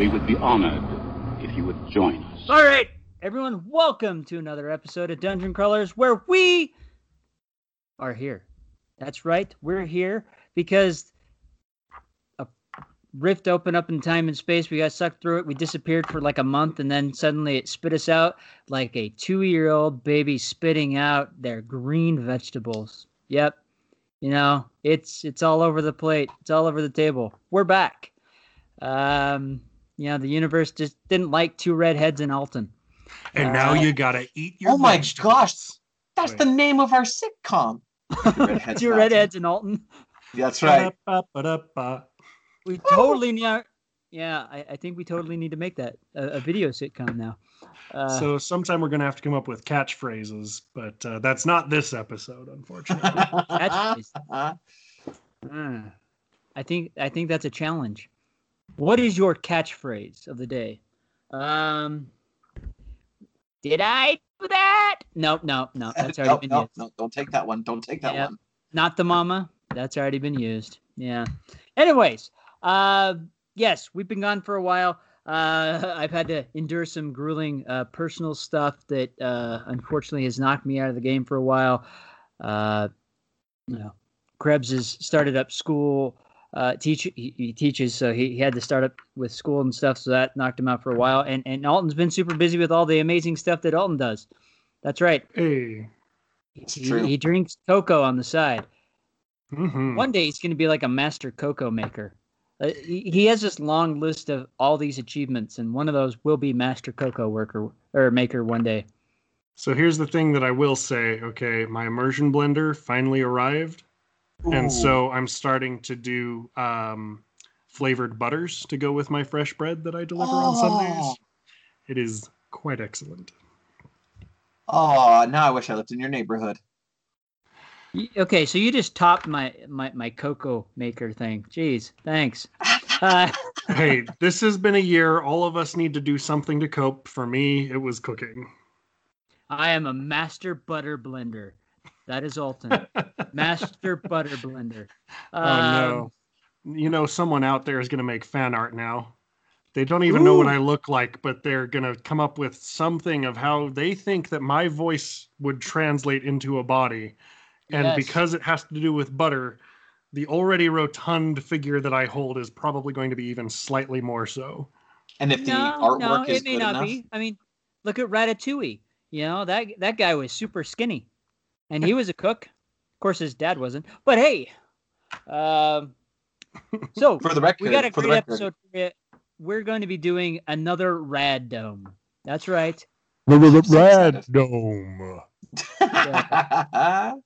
We would be honored if you would join us. All right, everyone, welcome to another episode of Dungeon Crawlers where we are here. That's right, we're here because a rift opened up in time and space. We got sucked through it. We disappeared for like a month, and then suddenly it spit us out like a two year old baby spitting out their green vegetables. Yep. You know, it's it's all over the plate. It's all over the table. We're back. Um, you know, the universe just didn't like two redheads in Alton. And now Uh, you gotta eat your oh my vegetables. gosh, that's Wait. the name of our sitcom. Redheads two in Alton. redheads in Alton. That's right. Ba-da-ba-ba-da-ba. We totally need. Yeah, I, I think we totally need to make that a, a video sitcom now. Uh, so sometime we're gonna have to come up with catchphrases, but uh, that's not this episode, unfortunately. That's- uh, I think I think that's a challenge. What is your catchphrase of the day? Um, did I do that? No, no, no. That's already no, been no, used. no, don't take that one. Don't take that one. Not the mama. That's already been used. Yeah. Anyways, uh, yes, we've been gone for a while. Uh, I've had to endure some grueling uh, personal stuff that uh, unfortunately has knocked me out of the game for a while. Uh, you know, Krebs has started up school. Uh, teach he, he teaches, so he, he had to start up with school and stuff, so that knocked him out for a while. And and Alton's been super busy with all the amazing stuff that Alton does. That's right. hey. It's He, true. he drinks cocoa on the side. hmm One day he's going to be like a master cocoa maker. Uh, he, he has this long list of all these achievements, and one of those will be master cocoa worker or maker one day. So here's the thing that I will say. Okay, my immersion blender finally arrived, and so I'm starting to do um, flavored butters to go with my fresh bread that I deliver on Sundays. Oh. It is quite excellent. Oh, now I wish I lived in your neighborhood. Okay, so you just topped my my, my cocoa maker thing. Jeez, thanks. Uh, hey, this has been a year. All of us need to do something to cope. For me, it was cooking. I am a master butter blender. That is Alton. master butter blender. Oh Um, no. You know, someone out there is going to make fan art now. They don't even know what I look like, but they're going to come up with something of how they think that my voice would translate into a body. And Yes. because it has to do with butter, the already rotund figure that I hold is probably going to be even slightly more so. And if the no, artwork no, is it may good not enough, be. I mean, look at Ratatouille. You know that that guy was super skinny, and he was a cook. Of course, his dad wasn't. But hey, um, so for the record, we got a for the great record, episode. For you. We're going to be doing another Rad Dome. That's right. The Rad Dome.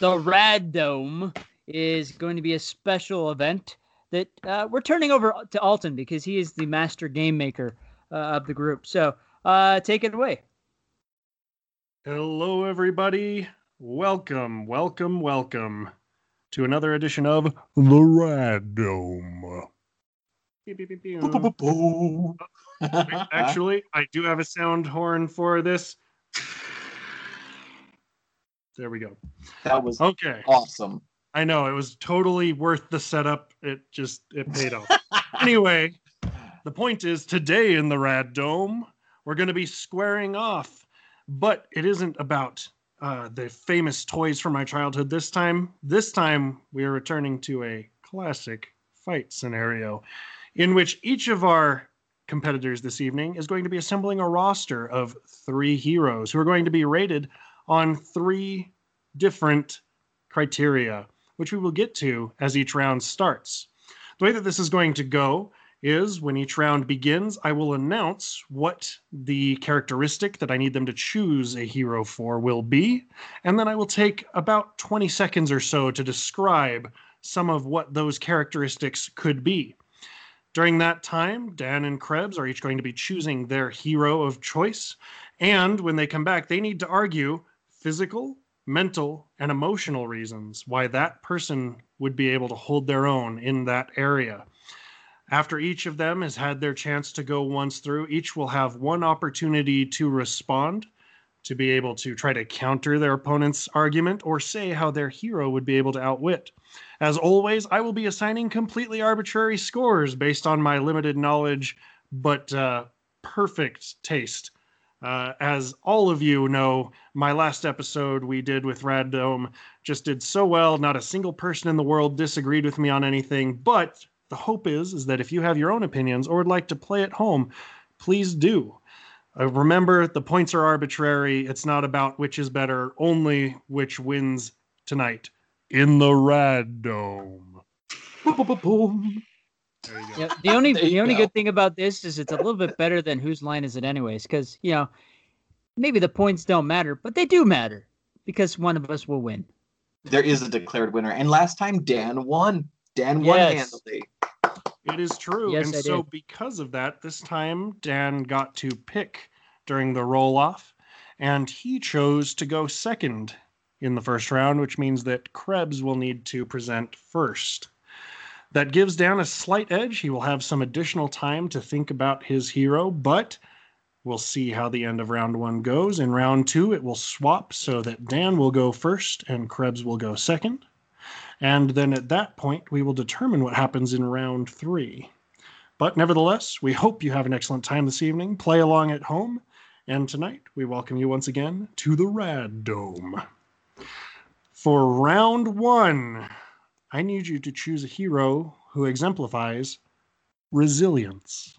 The Rad Dome is going to be a special event that uh, we're turning over to Alton because he is the master game maker uh, of the group. So uh, take it away. Hello, everybody. Welcome, welcome, welcome to another edition of The Rad Dome. Beep, beep, beep, beep. Boo-boo-boo-boo. Actually, I do have a sound horn for this. There we go. that was Okay. awesome. I know it was totally worth the setup. It just it paid off. anyway, the point is today in the Rad Dome, we're going to be squaring off, but it isn't about uh, the famous toys from my childhood this time. This time, we are returning to a classic fight scenario in which each of our competitors this evening is going to be assembling a roster of three heroes who are going to be rated on three different criteria, which we will get to as each round starts. The way that this is going to go is when each round begins, I will announce what the characteristic that I need them to choose a hero for will be, and then I will take about 20 seconds or so to describe some of what those characteristics could be. During that time, Dan and Krebs are each going to be choosing their hero of choice, and when they come back, they need to argue physical, mental, and emotional reasons why that person would be able to hold their own in that area. After each of them has had their chance to go once through, each will have one opportunity to respond, to be able to try to counter their opponent's argument or say how their hero would be able to outwit. As always, I will be assigning completely arbitrary scores based on my limited knowledge but uh, perfect taste. Uh, as all of you know, my last episode we did with Rad Dome just did so well. Not a single person in the world disagreed with me on anything. But the hope is, is that if you have your own opinions or would like to play at home, please do. Uh, remember, the points are arbitrary. It's not about which is better, only which wins tonight in the Rad Dome. Boom, boom, boom, boom. There you go. Yeah, the only There you the only go. good thing about this is it's a little bit better than whose line is it anyways because you know maybe the points don't matter but they do matter because one of us will win There is a declared winner. And last time Dan won. Dan won Yes. handily. It is true. Yes, and I so, did. because of that, this time Dan got to pick during the roll off, and he chose to go second in the first round, which means that Krebs will need to present first. That gives Dan a slight edge. He will have some additional time to think about his hero, but we'll see how the end of round one goes. In round two, it will swap so that Dan will go first and Krebs will go second. And then at that point, we will determine what happens in round three. But nevertheless, we hope you have an excellent time this evening. Play along at home. And tonight, we welcome you once again to the Rad Dome. For round one, I need you to choose a hero who exemplifies resilience.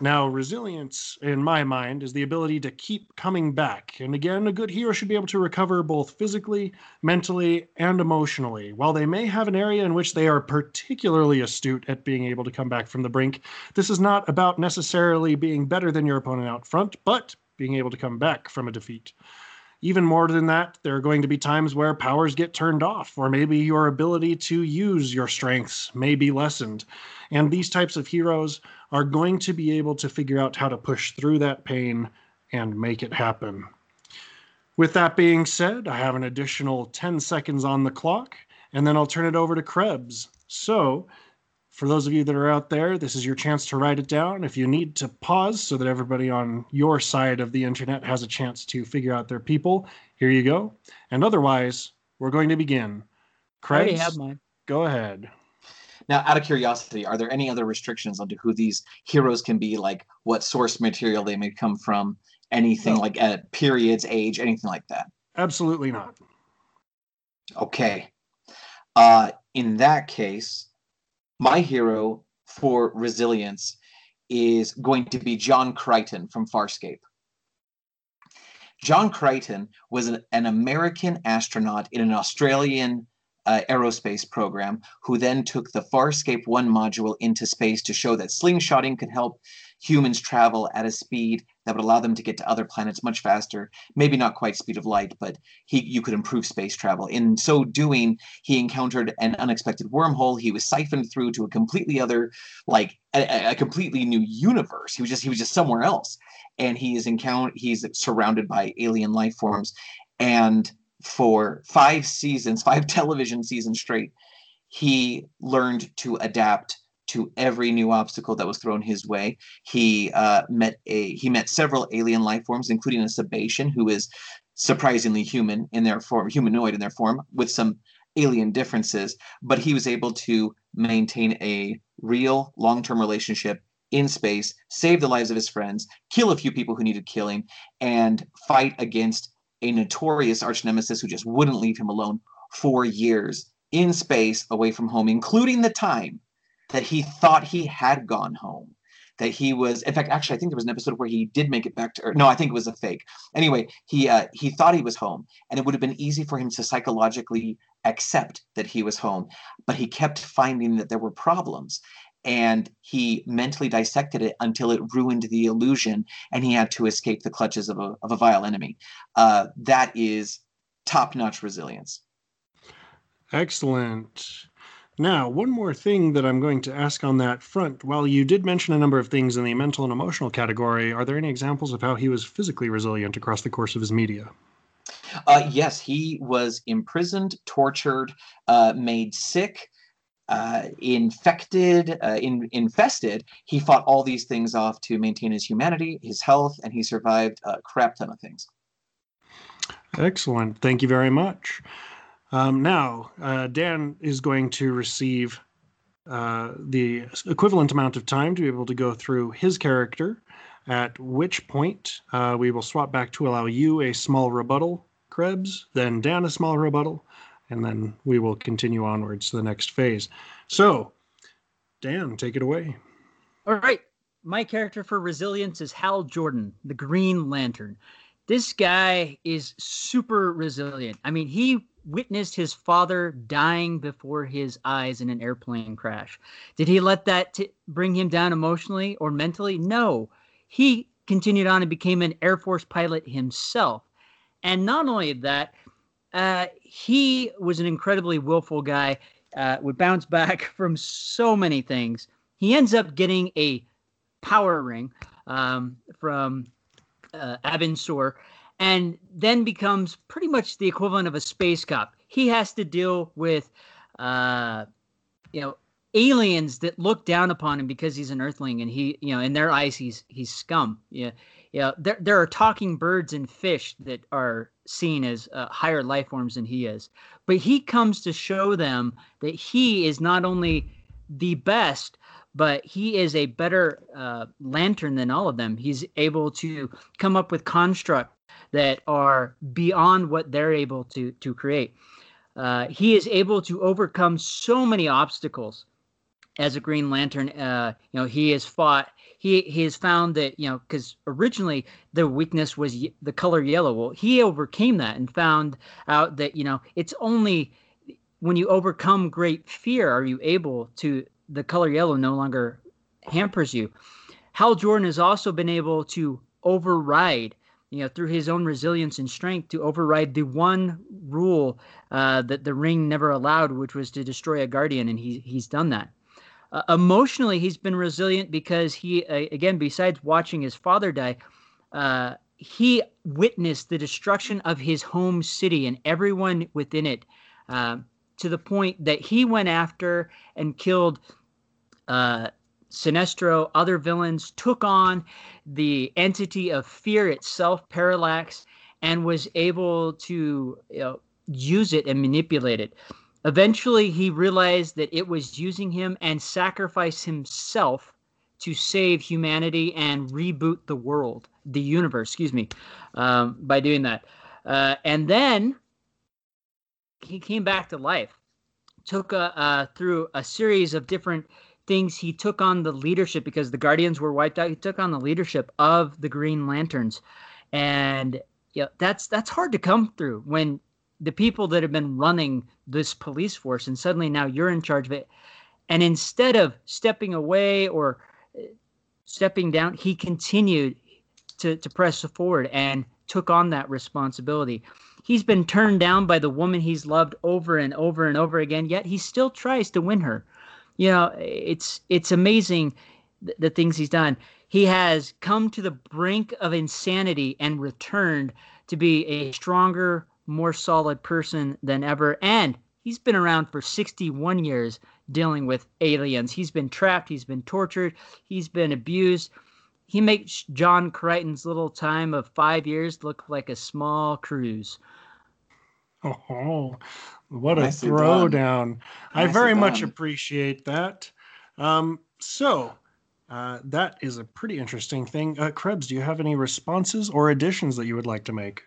Now, resilience, in my mind, is the ability to keep coming back. And again, a good hero should be able to recover both physically, mentally, and emotionally. While they may have an area in which they are particularly astute at being able to come back from the brink, this is not about necessarily being better than your opponent out front, but being able to come back from a defeat. Even more than that, there are going to be times where powers get turned off, or maybe your ability to use your strengths may be lessened. And these types of heroes are going to be able to figure out how to push through that pain and make it happen. With that being said, I have an additional 10 seconds on the clock, and then I'll turn it over to Krebs. So, for those of you that are out there, this is your chance to write it down. If you need to pause so that everybody on your side of the internet has a chance to figure out their people, here you go. And otherwise, we're going to begin. i already have mine go ahead. Now, out of curiosity, are there any other restrictions onto who these heroes can be? Like what source material they may come from? Anything No. like at periods, age, anything like that? Absolutely not. Okay. Uh, in that case, my hero for resilience is going to be John Crichton from Farscape. John Crichton was an, an American astronaut in an Australian uh, aerospace program who then took the Farscape 1 module into space to show that slingshotting could help humans travel at a speed that would allow them to get to other planets much faster. Maybe not quite speed of light but he you could improve space travel. In so doing he encountered an unexpected wormhole. He was siphoned through to a completely other like a, a completely new universe. He was just he was just somewhere else. And he is encounter he's surrounded by alien life forms. And for five seasons five television seasons straight he learned to adapt to every new obstacle that was thrown his way. He uh, met a he met several alien life forms including a Sebacean who is surprisingly human in their form humanoid in their form with some alien differences but he was able to maintain a real long-term relationship in space save the lives of his friends kill a few people who needed killing and fight against a notorious arch nemesis who just wouldn't leave him alone for years in space away from home including the time that he thought he had gone home that he was in fact actually i think there was an episode where he did make it back to earth. No i think it was a fake. Anyway he uh, he thought he was home and it would have been easy for him to psychologically accept that he was home but he kept finding that there were problems and he mentally dissected it until it ruined the illusion and he had to escape the clutches of a, of a vile enemy. Uh, that is top-notch resilience. Excellent. Now, one more thing that I'm going to ask on that front. While you did mention a number of things in the mental and emotional category, are there any examples of how he was physically resilient across the course of his media? Uh, yes, he was imprisoned, tortured, uh, made sick, uh, infected, uh, in, infested. He fought all these things off to maintain his humanity, his health, and he survived a crap ton of things. Excellent. Thank you very much. Um, now, uh, Dan is going to receive uh, the equivalent amount of time to be able to go through his character, at which point uh, we will swap back to allow you a small rebuttal, Krebs, then Dan a small rebuttal, and then we will continue onwards to the next phase. So, Dan, take it away. All right. My character for resilience is Hal Jordan, the Green Lantern. This guy is super resilient. I mean, he witnessed his father dying before his eyes in an airplane crash. Did he let that t- bring him down emotionally or mentally? No. He continued on and became an Air Force pilot himself. And not only that, uh, he was an incredibly willful guy, uh, would bounce back from so many things. He ends up getting a power ring um, from uh, Abin Sur, and then becomes pretty much the equivalent of a space cop. He has to deal with, uh, you know, aliens that look down upon him because he's an Earthling, and he, you know, in their eyes, he's he's scum. Yeah, yeah. There there are talking birds and fish that are seen as uh, higher life forms than he is, but he comes to show them that he is not only the best but he is a better uh, lantern than all of them. He's able to come up with constructs that are beyond what they're able to to create. Uh, he is able to overcome so many obstacles as a Green Lantern. Uh, you know, he has fought. He he has found that you know because originally the weakness was the color yellow. Well, he overcame that and found out that you know it's only when you overcome great fear are you able to the color yellow no longer hampers you. Hal Jordan has also been able to override, you know, through his own resilience and strength, to override the one rule uh, that the ring never allowed, which was to destroy a guardian, and he he's done that. Uh, emotionally, he's been resilient because he, uh, again, besides watching his father die, uh, he witnessed the destruction of his home city and everyone within it. Uh, to the point that he went after and killed uh, Sinestro, other villains, took on the entity of fear itself, Parallax, and was able to you know, use it and manipulate it. Eventually, he realized that it was using him and sacrificed himself to save humanity and reboot the world, the universe, excuse me, um, by doing that. Uh, and then he came back to life. Took a, uh, through a series of different things. He took on the leadership because the Guardians were wiped out. He took on the leadership of the Green Lanterns, and yeah, that's that's hard to come through when the people that have been running this police force and suddenly now you're in charge of it. And instead of stepping away or uh, stepping down, he continued to to press forward and took on that responsibility. He's been turned down by the woman he's loved over and over and over again, yet he still tries to win her. You know, it's it's amazing th- the things he's done. He has come to the brink of insanity and returned to be a stronger, more solid person than ever. And he's been around for 61 years dealing with aliens. He's been trapped, he's been tortured, he's been abused. He makes John Crichton's little time of five years look like a small cruise. Oh, what a Nicely done. throwdown. I very much appreciate that. Um, so, uh, that is a pretty interesting thing. Uh, Krebs, do you have any responses or additions that you would like to make?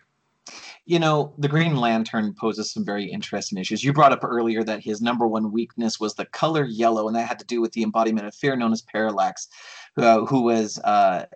You know, the Green Lantern poses some very interesting issues. You brought up earlier that his number one weakness was the color yellow, and that had to do with the embodiment of fear known as Parallax, uh, who was uh,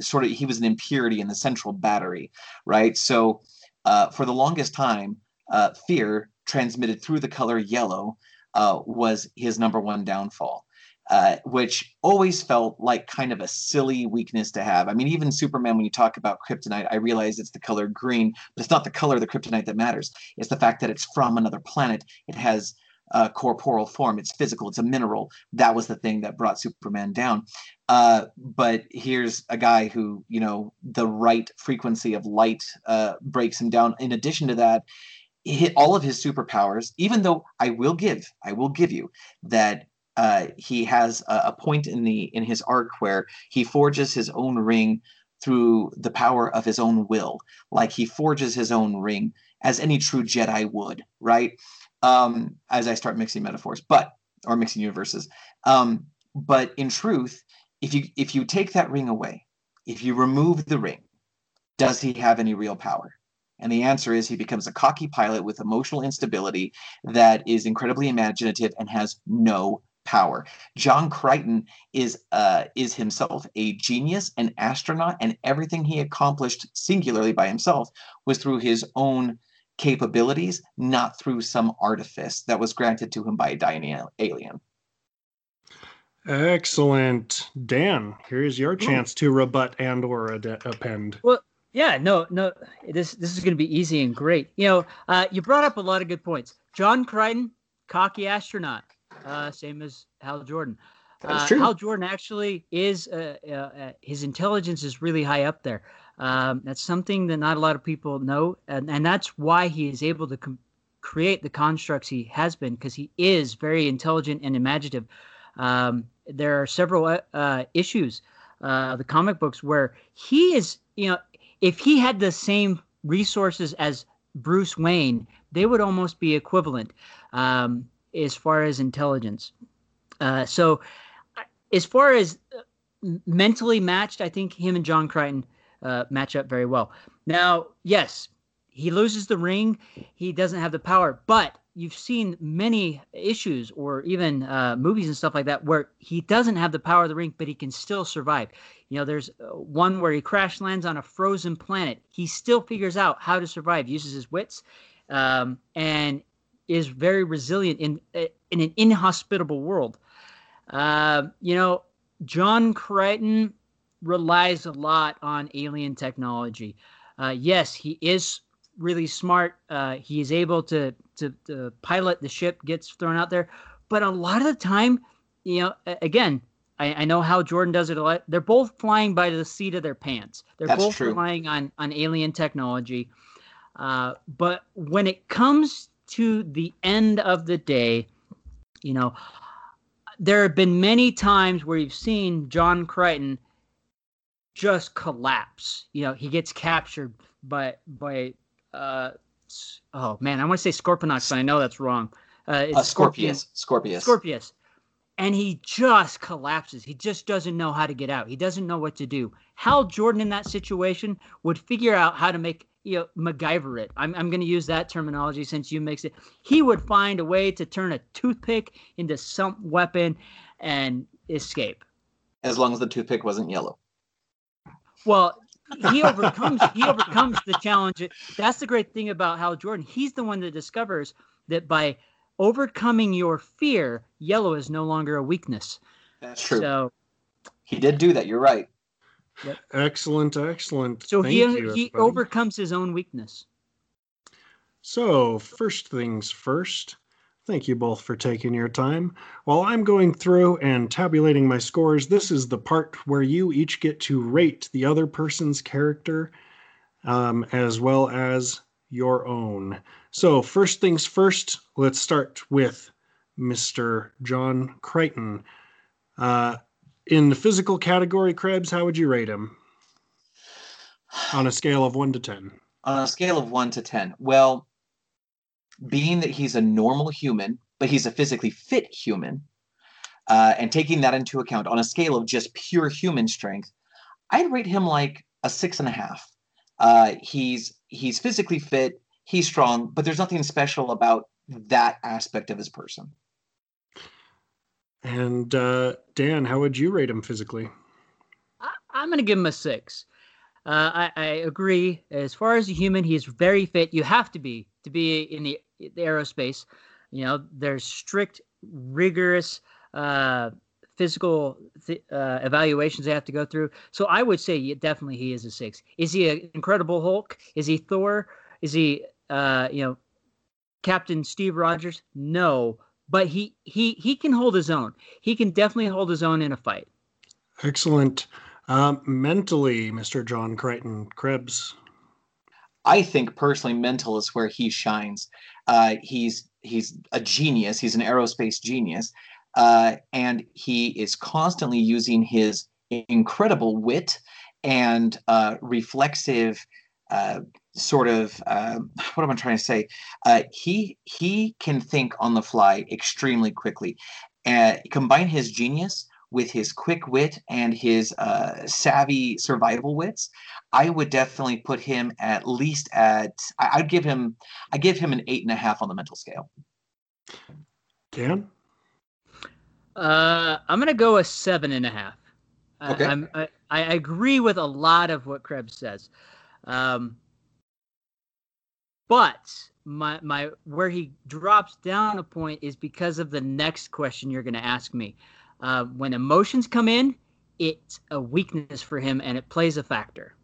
sort of he was an impurity in the central battery, right? So, uh, for the longest time, uh, fear transmitted through the color yellow uh, was his number one downfall. Uh, which always felt like kind of a silly weakness to have. I mean, even Superman, when you talk about kryptonite, I realize it's the color green, but it's not the color of the kryptonite that matters. It's the fact that it's from another planet. It has a corporeal form. It's physical. It's a mineral. That was the thing that brought Superman down. Uh, but here's a guy who, you know, the right frequency of light uh, breaks him down. In addition to that, he, all of his superpowers, even though I will give, I will give you that uh, he has a, a point in the in his arc where he forges his own ring through the power of his own will, like he forges his own ring as any true Jedi would, right? Um, as I start mixing metaphors, but or mixing universes, Um, but in truth, if you if you take that ring away, if you remove the ring, does he have any real power? And the answer is he becomes a cocky pilot with emotional instability that is incredibly imaginative and has no power. John Crichton is uh, is himself a genius, an astronaut, and everything he accomplished singularly by himself was through his own capabilities, not through some artifice that was granted to him by a dying alien. Excellent, Dan. Here's your chance to rebut and or ad- append. Well, yeah, no, no. This this is going to be easy and great. You know, uh, you brought up a lot of good points. John Crichton, cocky astronaut, uh, same as Hal Jordan. That's Uh, true. Hal Jordan actually is uh, uh, uh, his intelligence is really high up there. Um, that's something that not a lot of people know, and, and that's why he is able to com- create the constructs he has been because he is very intelligent and imaginative. Um, there are several issues, uh, the comic books, where he is, you know, if he had the same resources as Bruce Wayne, they would almost be equivalent um, as far as intelligence. Uh, so, as far as uh, mentally matched, I think him and John Crichton uh, match up very well. Now, yes, he loses the ring. He doesn't have the power, but you've seen many issues or even uh, movies and stuff like that where he doesn't have the power of the ring, but he can still survive. You know, there's uh, one where he crash lands on a frozen planet. He still figures out how to survive, uses his wits, um, and is very resilient in uh, in an inhospitable world. Um, you know, John Crichton relies a lot on alien technology. Uh, yes, he is really smart. Uh, he is able to, to to pilot the ship, gets thrown out there, but a lot of the time, you know, again, I, I know Hal Jordan does it a lot. They're both flying by the seat of their pants. They're That's both true. relying on on alien technology. Uh, but when it comes to the end of the day, you know, there have been many times where you've seen John Crichton just collapse. You know, he gets captured by by uh oh man, I want to say Scorponok, but I know that's wrong. Uh, it's Uh, Scorpius. Scorpius. Scorpius. And he just collapses. He just doesn't know how to get out. He doesn't know what to do. Hal Jordan in that situation would figure out how to make you know MacGyver it. I'm I'm going to use that terminology since you mix it. He would find a way to turn a toothpick into some weapon and escape. As long as the toothpick wasn't yellow. Well, he overcomes he overcomes the challenge. That's the great thing about Hal Jordan. He's the one that discovers that by overcoming your fear, yellow is no longer a weakness. That's true. So He did do that. You're right. Excellent, excellent. so Thank he you, he everybody. overcomes his own weakness. So, first things first, thank you both for taking your time. While I'm going through and tabulating my scores, this is the part where you each get to rate the other person's character um, as well as your own. So, first things first, let's start with Mr. John Crichton. Uh, in the physical category, Krebs, how would you rate him on a scale of 1 to 10? On a scale of one to 10, well, being that he's a normal human, but he's a physically fit human, uh, and taking that into account on a scale of just pure human strength, I'd rate him like a six and a half. Uh, he's he's physically fit, he's strong, but there's nothing special about that aspect of his person. And uh, Dan, how would you rate him physically? I, I'm going to give him a six. Uh, I, I agree. As far as a human, he's very fit. You have to be to be in the, the aerospace. You know, there's strict, rigorous uh, physical th- uh, evaluations they have to go through. So I would say definitely he is a six. Is he an Incredible Hulk? Is he Thor? Is he, uh, you know, Captain Steve Rogers? No, but he he he can hold his own. He can definitely hold his own in a fight. Excellent. Um, mentally, Mr. John Crichton Krebs. I think personally, mental is where he shines. Uh, he's he's a genius. He's an aerospace genius, uh, and he is constantly using his incredible wit and uh, reflexive uh, sort of uh, what am I trying to say? Uh, he he can think on the fly extremely quickly, and combine his genius with his quick wit and his uh, savvy survival wits, I would definitely put him at least at. I, I'd give him. I give him an eight and a half on the mental scale. Dan? Uh, I'm gonna go a seven and a half. I- Okay. I'm, I, I agree with a lot of what Krebs says, um, but my my where he drops down a point is because of the next question you're gonna ask me. Uh, when emotions come in, it's a weakness for him, and it plays a factor.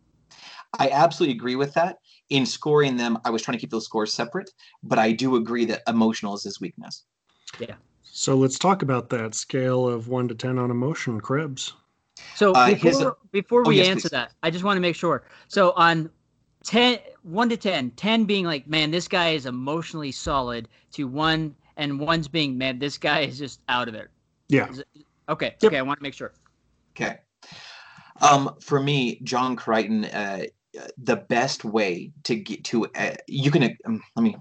I absolutely agree with that. In scoring them, I was trying to keep those scores separate, but I do agree that emotional is his weakness. Yeah. So let's talk about that scale of one to 10 on emotion, Krebs. So Uh, here's before, a- before Oh, we yes, answer please. that, I just want to make sure. So on 10, 1 to 10, 10 being like, man, this guy is emotionally solid, to 1, and 1's being, man, this guy is just out of it. Yeah. Is it- Okay, Yep. okay, I want to make sure. Okay. Um, for me, John Crichton, uh, the best way to get to uh, you can um, let me.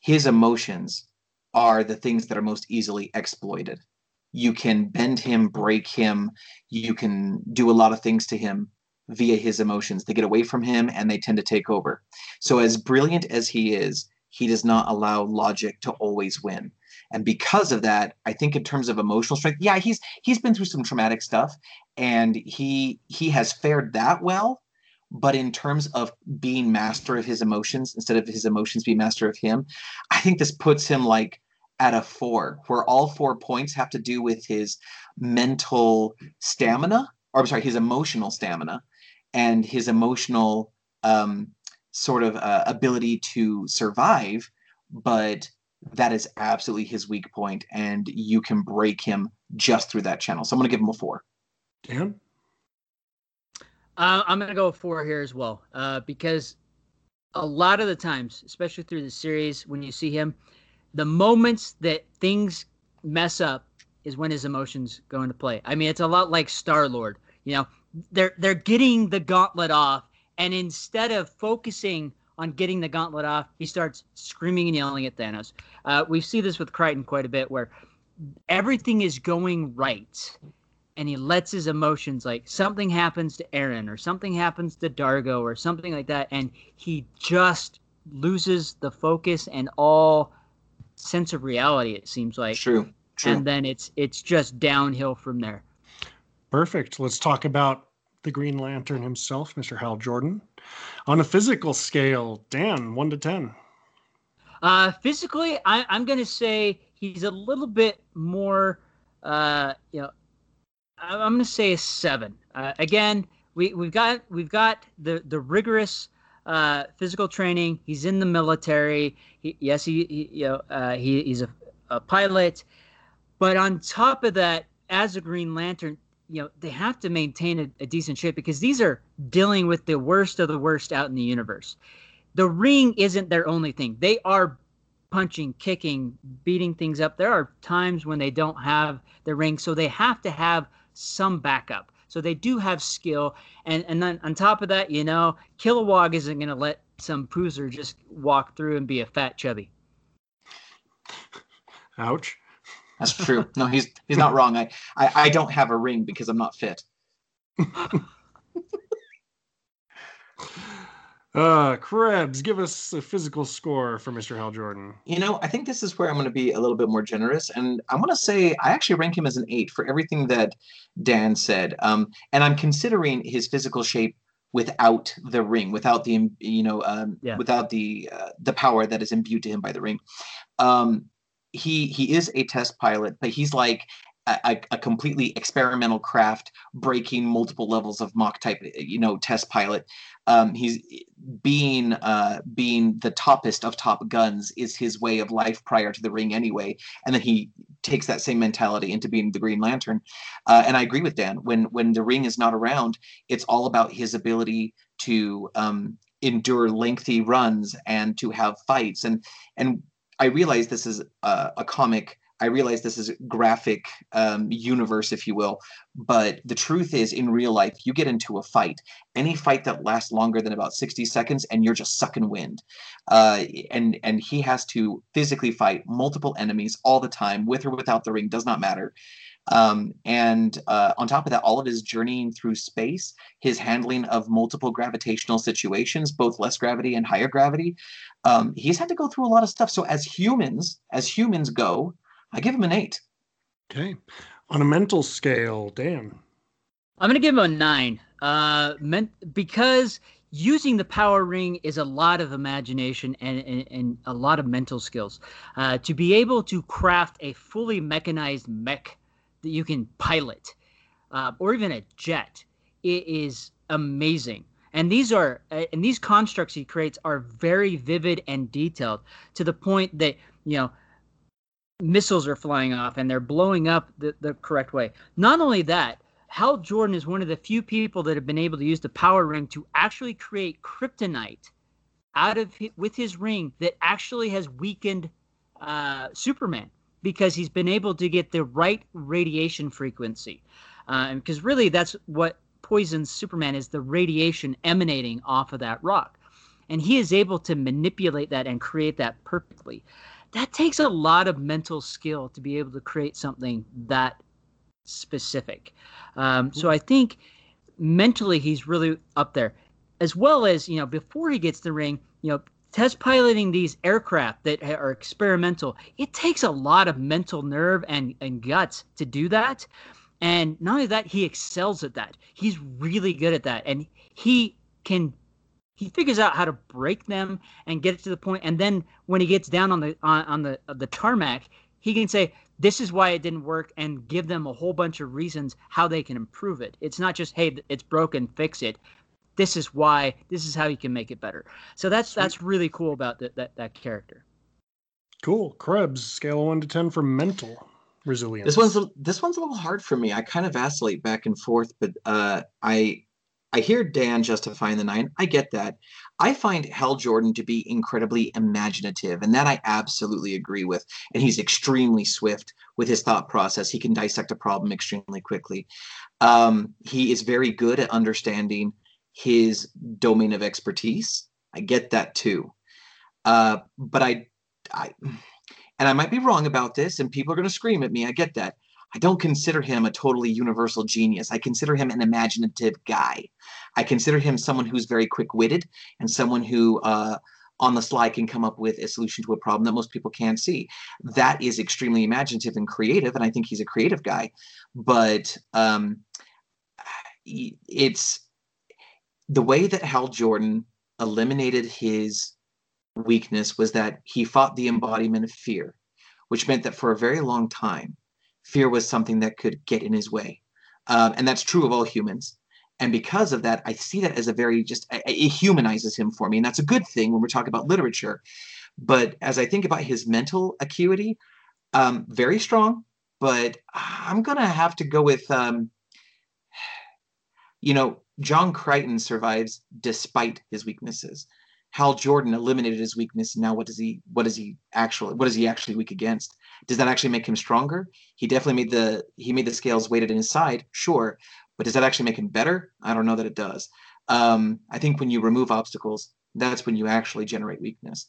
His emotions are the things that are most easily exploited. You can bend him, break him. You can do a lot of things to him via his emotions. They get away from him and they tend to take over. So, as brilliant as he is, he does not allow logic to always win. And because of that, I think in terms of emotional strength, yeah, he's he's been through some traumatic stuff and he he has fared that well. But in terms of being master of his emotions instead of his emotions being master of him i think this puts him like at a four where all four points have to do with his mental stamina or i'm sorry his emotional stamina and his emotional um, sort of uh, ability to survive. But that is absolutely his weak point and you can break him just through that channel so i'm going to give him a four Dan? Uh, I'm gonna go with four here as well, uh, because a lot of the times, especially through the series, when you see him, the moments that things mess up is when his emotions go into play. I mean, it's a lot like Star Lord. You know, they're they're getting the gauntlet off, and instead of focusing on getting the gauntlet off, he starts screaming and yelling at Thanos. Uh, we see this with Crichton quite a bit, where everything is going right, and he lets his emotions like something happens to Aeryn or something happens to Dargo or something like that, and he just loses the focus and all sense of reality. It seems like, true true and then it's it's just downhill from there. Perfect. Let's talk about the Green Lantern himself, Mr. Hal Jordan. On a physical scale, Dan, 1 to 10. Uh, physically, I, I'm going to say he's a little bit more, uh, you know, I- I'm going to say a seven. Uh, again, we we've got we've got the the rigorous uh, physical training. He's in the military. He, yes, he, he you know uh, he, he's a, a pilot, but on top of that, as a Green Lantern, you know they have to maintain a, a decent shape because these are dealing with the worst of the worst out in the universe the ring isn't their only thing. They are punching, kicking, beating things up. There are times when they don't have the ring, so they have to have some backup. So they do have skill, and and then on top of that, you know, Kilowog isn't going to let some poozer just walk through and be a fat chubby. Ouch. That's true. No, he's he's not wrong. I, I I don't have a ring because I'm not fit. Uh, Krebs, give us a physical score for Mr. Hal Jordan. You know, I think this is where I'm going to be a little bit more generous, and I'm going to say I actually rank him as an eight for everything that Dan said. Um, and I'm considering his physical shape without the ring, without the you know, um, Yeah. without the uh, the power that is imbued to him by the ring. Um, he he is a test pilot, but he's like a, a, completely experimental craft, breaking multiple levels of mock type, you know, test pilot. Um, he's being uh, being the toppest of top guns is his way of life prior to the ring anyway, and then he takes that same mentality into being the Green Lantern. Uh, and I agree with Dan. When when the ring is not around, it's all about his ability to um, endure lengthy runs and to have fights. And and I realize this is a, a comic I realize this is graphic um, universe, if you will, but the truth is, in real life, you get into a fight, any fight that lasts longer than about 60 seconds, and you're just sucking wind. Uh, and and he has to physically fight multiple enemies all the time, with or without the ring, does not matter. Um, and uh, on top of that, all of his journeying through space, his handling of multiple gravitational situations, both less gravity and higher gravity, um, he's had to go through a lot of stuff. So as humans, as humans go, I give him an eight. Okay. On a mental scale, Dan. I'm gonna give him a nine. Uh, meant because using the power ring is a lot of imagination and, and, and a lot of mental skills. Uh, to be able to craft a fully mechanized mech that you can pilot, uh, or even a jet, it is amazing. And these are uh, and these constructs he creates are very vivid and detailed to the point that you know missiles are flying off and they're blowing up the, the correct way. Not only that, Hal Jordan is one of the few people that have been able to use the power ring to actually create kryptonite out of with his ring that actually has weakened uh, Superman because he's been able to get the right radiation frequency. Because uh, really, that's what poisons Superman is the radiation emanating off of that rock. And he is able to manipulate that and create that perfectly that takes a lot of mental skill to be able to create something that specific. Um, so I think mentally he's really up there, as well as you know before he gets the ring, you know. Test piloting these aircraft that are experimental, it takes a lot of mental nerve and, and guts to do that. And not only that, he excels at that. He's really good at that. And he can he figures out how to break them and get it to the point and then when he gets down on the on, on the the tarmac he can say this is why it didn't work and give them a whole bunch of reasons how they can improve it it's not just hey it's broken fix it this is why this is how you can make it better so that's that's really cool about that that, that character cool krebs scale of 1 to 10 for mental resilience this one's a, this one's a little hard for me i kind of vacillate back and forth but uh i I hear Dan justifying the nine. I get that. I find Hal Jordan to be incredibly imaginative, and that I absolutely agree with. And he's extremely swift with his thought process. He can dissect a problem extremely quickly. Um, he is very good at understanding his domain of expertise. I get that too. Uh, but I, I, and I might be wrong about this, and people are going to scream at me. I get that. I don't consider him a totally universal genius. I consider him an imaginative guy. I consider him someone who's very quick witted and someone who, uh, on the slide, can come up with a solution to a problem that most people can't see. That is extremely imaginative and creative, and I think he's a creative guy. But um, it's the way that Hal Jordan eliminated his weakness was that he fought the embodiment of fear, which meant that for a very long time, fear was something that could get in his way. Um, and that's true of all humans. And because of that, I see that as a very just, it humanizes him for me. And that's a good thing when we're talking about literature. But as I think about his mental acuity, um, very strong, but I'm going to have to go with, um, you know, John Crichton survives despite his weaknesses. Hal Jordan eliminated his weakness. Now, what does he? What does he actually? What is he actually weak against? Does that actually make him stronger? He definitely made the he made the scales weighted in his side, sure, but does that actually make him better? I don't know that it does. Um, I think when you remove obstacles, that's when you actually generate weakness.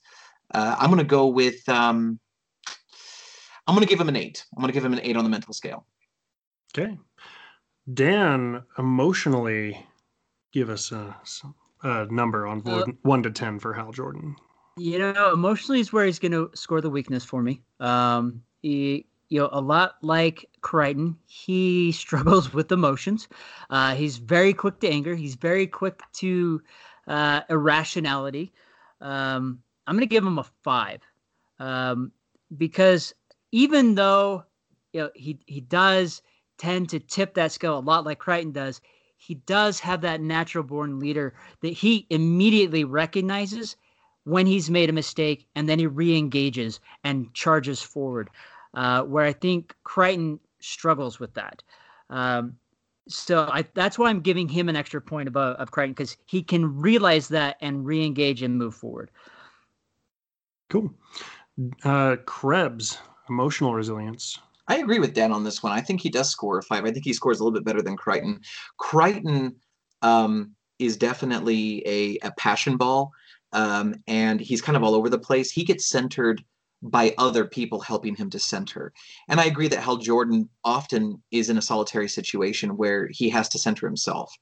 Uh, I'm going to go with. Um, I'm going to give him an eight. I'm going to give him an eight on the mental scale. Okay, Dan, emotionally, give us a, a number on uh, one to ten for Hal Jordan. You know, emotionally is where he's going to score the weakness for me. Um, he, you know, a lot like Crichton, he struggles with emotions. Uh, he's very quick to anger. He's very quick to uh, irrationality. Um, I'm going to give him a five um, because even though you know he he does tend to tip that scale a lot like Crichton does, he does have that natural born leader that he immediately recognizes when he's made a mistake and then he re-engages and charges forward uh, where i think crichton struggles with that. Um, so I, that's why i'm giving him an extra point above of crichton because he can realize that and re-engage and move forward. Cool. Uh, krebs emotional resilience. I agree with Dan on this one. I think he does score a five. I think he scores a little bit better than Crichton. Crichton um, is definitely a, a passion ball, um, and he's kind of all over the place. He gets centered by other people helping him to center. And I agree that Hal Jordan often is in a solitary situation where he has to center himself.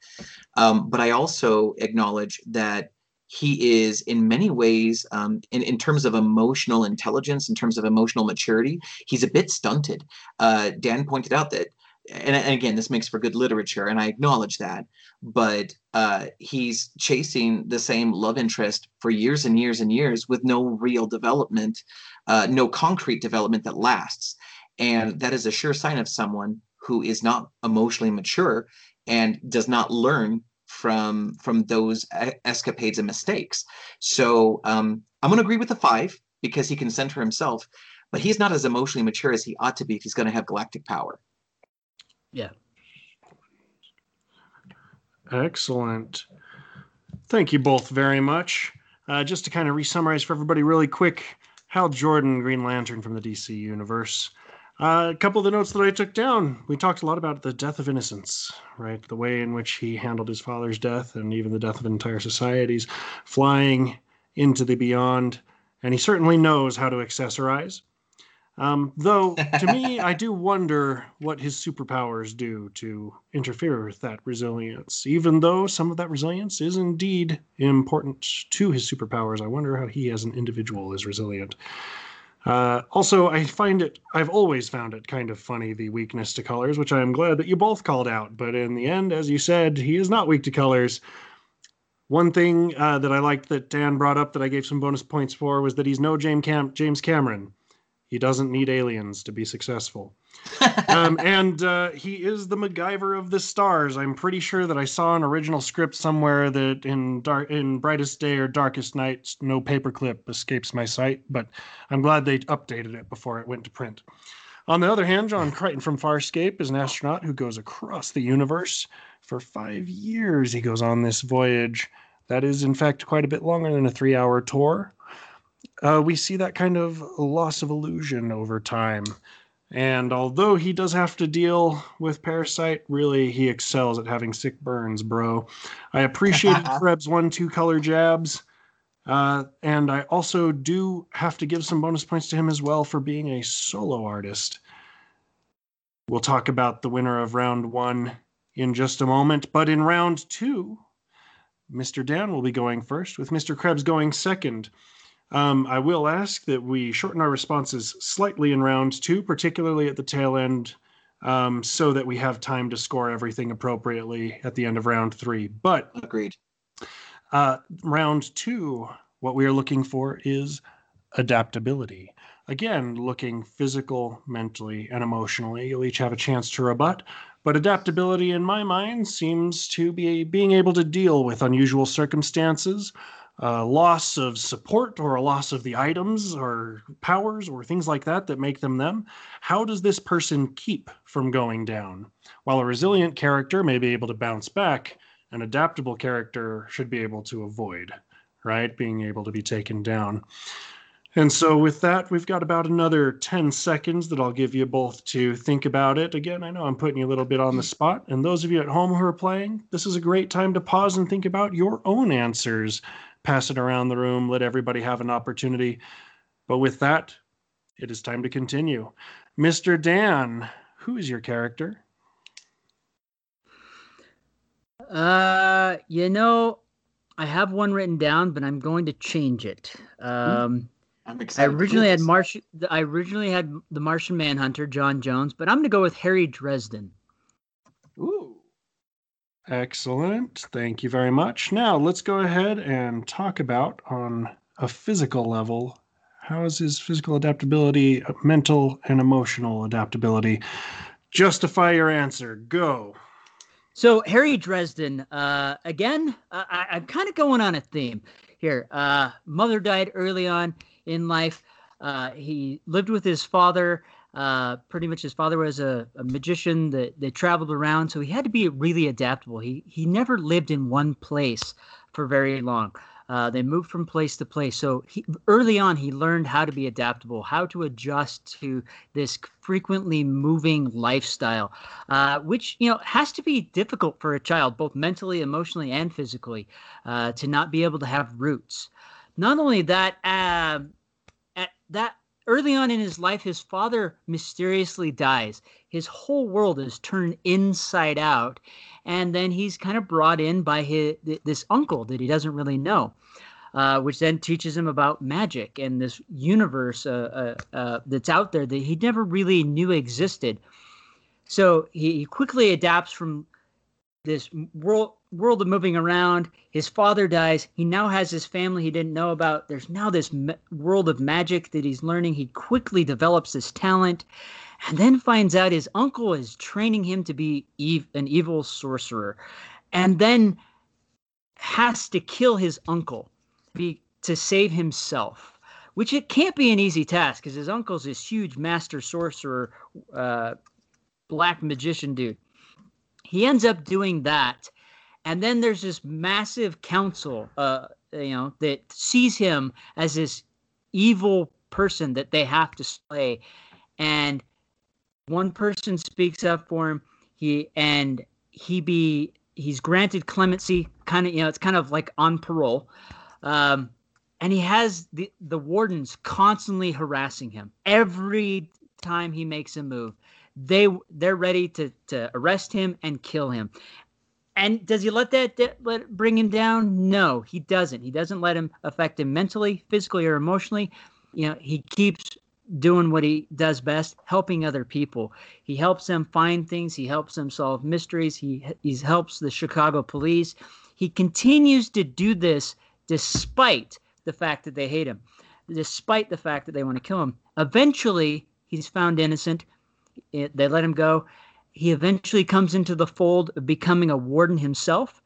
Um, but I also acknowledge that he is in many ways um, in, in terms of emotional intelligence in terms of emotional maturity he's a bit stunted. Uh, dan pointed out that and, and, again this makes for good literature and i acknowledge that but uh, he's chasing the same love interest for years and years and years with no real development uh, no concrete development that lasts. And that is a sure sign of someone who is not emotionally mature and does not learn from from those escapades and mistakes. So um, I'm going to agree with the five because he can center himself, but he's not as emotionally mature as he ought to be if he's going to have galactic power. Yeah. Excellent. Thank you both very much. Uh, just to kind of re-summarize for everybody really quick, Hal Jordan, Green Lantern from the DC universe. Uh, a couple of the notes that I took down. We talked a lot about the death of innocence, right? The way in which he handled his father's death and even the death of entire societies, flying into the beyond. And he certainly knows how to accessorize. Um, though, to me, I do wonder what his superpowers do to interfere with that resilience. Even though some of that resilience is indeed important to his superpowers, I wonder how he as an individual is resilient. Uh, also, I find it, I've always found it kind of funny, the weakness to colors, which I am glad that you both called out. But in the end, as you said, he is not weak to colors. One thing uh, that I liked that Dan brought up that I gave some bonus points for was that he's no James, Cam- James Cameron. He doesn't need aliens to be successful. um, and uh, he is the MacGyver of the stars. I'm pretty sure that I saw an original script somewhere that in dark, in brightest day or darkest night, no paperclip escapes my sight. But I'm glad they updated it before it went to print. On the other hand, John Crichton from Farscape is an astronaut who goes across the universe for five years. He goes on this voyage. That is, in fact, quite a bit longer than a three-hour tour uh, we see that kind of loss of illusion over time. And although he does have to deal with Parasite, really he excels at having sick burns, bro. I appreciated Krebs one two color jabs. Uh, and I also do have to give some bonus points to him as well for being a solo artist. We'll talk about the winner of round one in just a moment. But in round two, Mr. Dan will be going first, with Mr. Krebs going second. Um, I will ask that we shorten our responses slightly in round two, particularly at the tail end, um, so that we have time to score everything appropriately at the end of round three. But agreed. Uh, round two, what we are looking for is adaptability. Again, looking physical, mentally, and emotionally. You'll each have a chance to rebut. But adaptability, in my mind, seems to be being able to deal with unusual circumstances, a loss of support or a loss of the items or powers or things like that that make them them, how does this person keep from going down? While a resilient character may be able to bounce back, an adaptable character should be able to avoid, right? Being able to be taken down. And so, with that, we've got about another 10 seconds that I'll give you both to think about it. Again, I know I'm putting you a little bit on the spot. And those of you at home who are playing, this is a great time to pause and think about your own answers pass it around the room, let everybody have an opportunity. But with that, it is time to continue. Mr. Dan, who is your character? Uh, you know, I have one written down, but I'm going to change it. Um, I'm excited. I originally had Martian. I originally had the Martian Manhunter, John Jones, but I'm going to go with Harry Dresden. Excellent. Thank you very much. Now let's go ahead and talk about on a physical level how is his physical adaptability, mental and emotional adaptability? Justify your answer. Go. So Harry Dresden, uh, again, I, I'm kind of going on a theme here. Uh, mother died early on in life. Uh, he lived with his father uh, pretty much his father was a, a magician that, that traveled around, so he had to be really adaptable. He he never lived in one place for very long. Uh, they moved from place to place. So he, early on, he learned how to be adaptable, how to adjust to this frequently moving lifestyle, uh, which you know has to be difficult for a child, both mentally, emotionally, and physically, uh, to not be able to have roots. Not only that, uh, at that early on in his life, his father mysteriously dies. His whole world is turned inside out, and then he's kind of brought in by his this uncle that he doesn't really know. Uh, which then teaches him about magic and this universe uh, uh, uh that's out there that he never really knew existed. So he, he quickly adapts from this world world of moving around. His father dies. He now has his family he didn't know about. There's now this ma- world of magic that he's learning. He quickly develops this talent and then finds out his uncle is training him to be ev- an evil sorcerer and then has to kill his uncle be, to save himself which it can't be an easy task because his uncle's this huge master sorcerer uh, black magician dude he ends up doing that. And then there's this massive council uh, you know that sees him as this evil person that they have to slay. And one person speaks up for him. He and he be he's granted clemency kind of you know it's kind of like on parole. Um, and he has the the wardens constantly harassing him every time he makes a move they they're ready to to arrest him and kill him. And does he let that let bring him down? No he doesn't. He doesn't let him affect him mentally physically or emotionally. You know he keeps doing what he does best helping other people. He helps them find things. He helps them solve mysteries. He he helps the chicago police. He continues to do this despite the fact that they hate him despite the fact that they want to kill him. Eventually he's found innocent it, they let him go he eventually comes into the fold of becoming a warden himself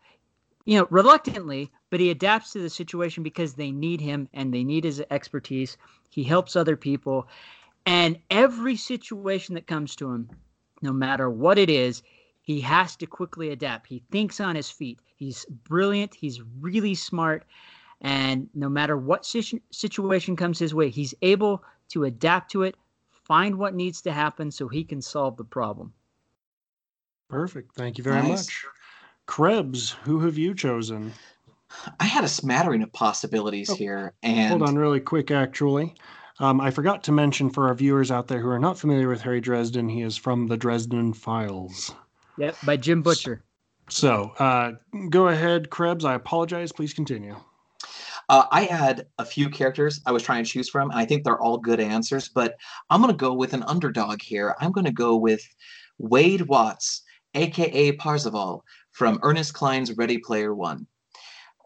you know reluctantly but he adapts to the situation because they need him and they need his expertise he helps other people. And every situation that comes to him, no matter what it is, he has to quickly adapt. He thinks on his feet. He's brilliant. He's really smart. And no matter what situ- situation comes his way, he's able to adapt to it, find what needs to happen so he can solve the problem. Perfect. Thank you very Nice. much. Krebs, who have you chosen? I had a smattering of possibilities Oh, here, and Hold on, really quick, actually. Um, I forgot to mention for our viewers out there who are not familiar with Harry Dresden, he is from the Dresden Files. Yep, by Jim Butcher. So uh, go ahead, Krebs. I apologize. Please continue. Uh, I had a few characters I was trying to choose from, and I think they're all good answers. But I'm going to go with an underdog here. I'm going to go with Wade Watts, aka Parzival, from Ernest Cline's Ready Player One.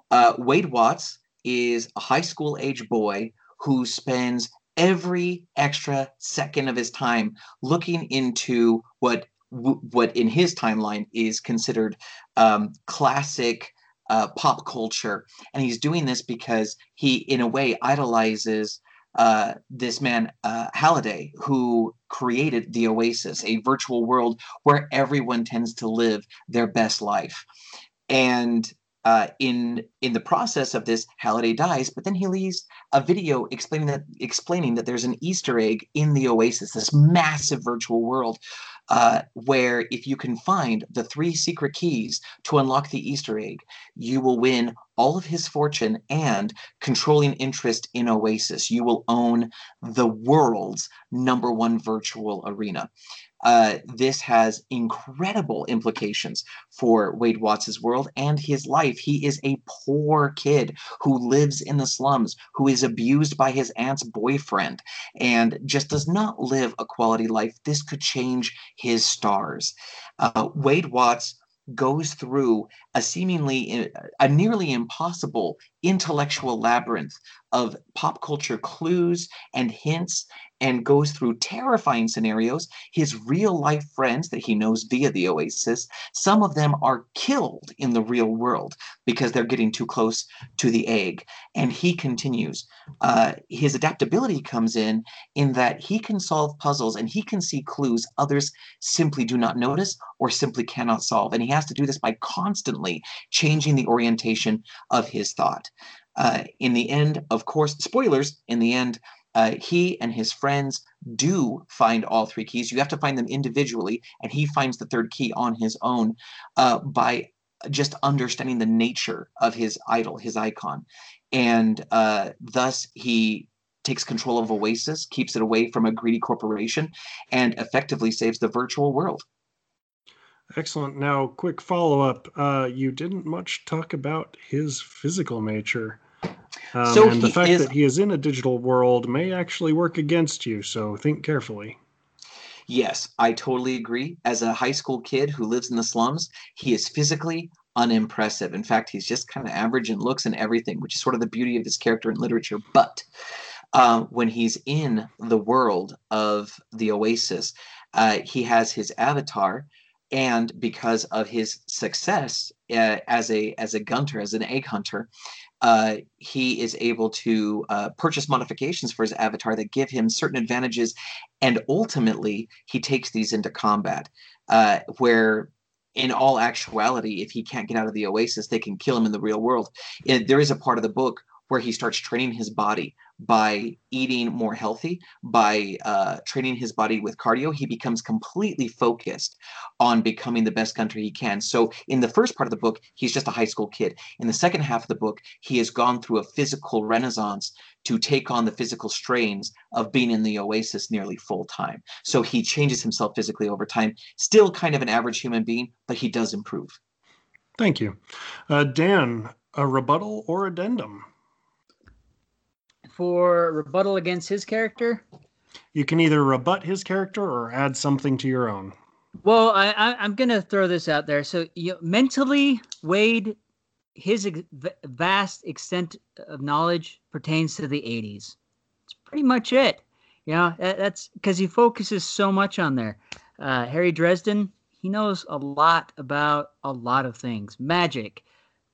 Uh, Wade Watts is a high school age boy who spends every extra second of his time looking into what what in his timeline is considered um, classic uh, pop culture and he's doing this because he in a way idolizes uh, this man uh, Halliday who created the Oasis, a virtual world where everyone tends to live their best life. And uh, in in the process of this, Halliday dies, but then he leaves a video explaining that explaining that there's an Easter egg in the Oasis, this massive virtual world, uh, where if you can find the three secret keys to unlock the Easter egg, you will win all of his fortune and controlling interest in Oasis. You will own the world's number one virtual arena. Uh, this has incredible implications for Wade Watts' world and his life. He is a poor kid who lives in the slums, who is abused by his aunt's boyfriend, and just does not live a quality life. This could change his stars. Uh, Wade Watts goes through a seemingly a nearly impossible intellectual labyrinth of pop culture clues and hints and goes through terrifying scenarios. His real life friends that he knows via the oasis some of them are killed in the real world because they're getting too close to the egg. And he continues uh, his adaptability comes in in that he can solve puzzles and he can see clues others simply do not notice or simply cannot solve. And he has to do this by constantly changing the orientation of his thought Uh, in the end, of course, spoilers. In the end, uh, he and his friends do find all three keys. You have to find them individually, and he finds the third key on his own uh, by just understanding the nature of his idol, his icon, and uh, thus he takes control of Oasis, keeps it away from a greedy corporation, and effectively saves the virtual world. Excellent. Now, quick follow up. Uh, you didn't much talk about his physical nature. Um, So and the fact is- that he is in a digital world may actually work against you, so think carefully. Yes, I totally agree. As a high school kid who lives in the slums, he is physically unimpressive. In fact, he's just kind of average in looks and everything, which is sort of the beauty of his character in literature. But um, when he's in the world of the Oasis, uh, he has his avatar, and because of his success uh, as a as a gunter, as an egg hunter, uh, he is able to uh, purchase modifications for his avatar that give him certain advantages and ultimately he takes these into combat uh, where in all actuality if he can't get out of the oasis they can kill him in the real world. And there is a part of the book where he starts training his body by eating more healthy by uh, training his body with cardio he becomes completely focused on becoming the best country he can so in the first part of the book he's just a high school kid in the second half of the book he has gone through a physical renaissance to take on the physical strains of being in the oasis nearly full time. So he changes himself physically over time. Still kind of an average human being, but he does improve. Thank you. Uh, Dan, a rebuttal or addendum? For rebuttal against his character, You can either rebut his character or add something to your own. Well, I, I, I'm gonna throw this out there. So, you mentally, Wade, his ex- vast extent of knowledge pertains to the '80s. It's pretty much it. You know, that, that's because he focuses so much on there. Uh, Harry Dresden, he knows a lot about a lot of things: magic,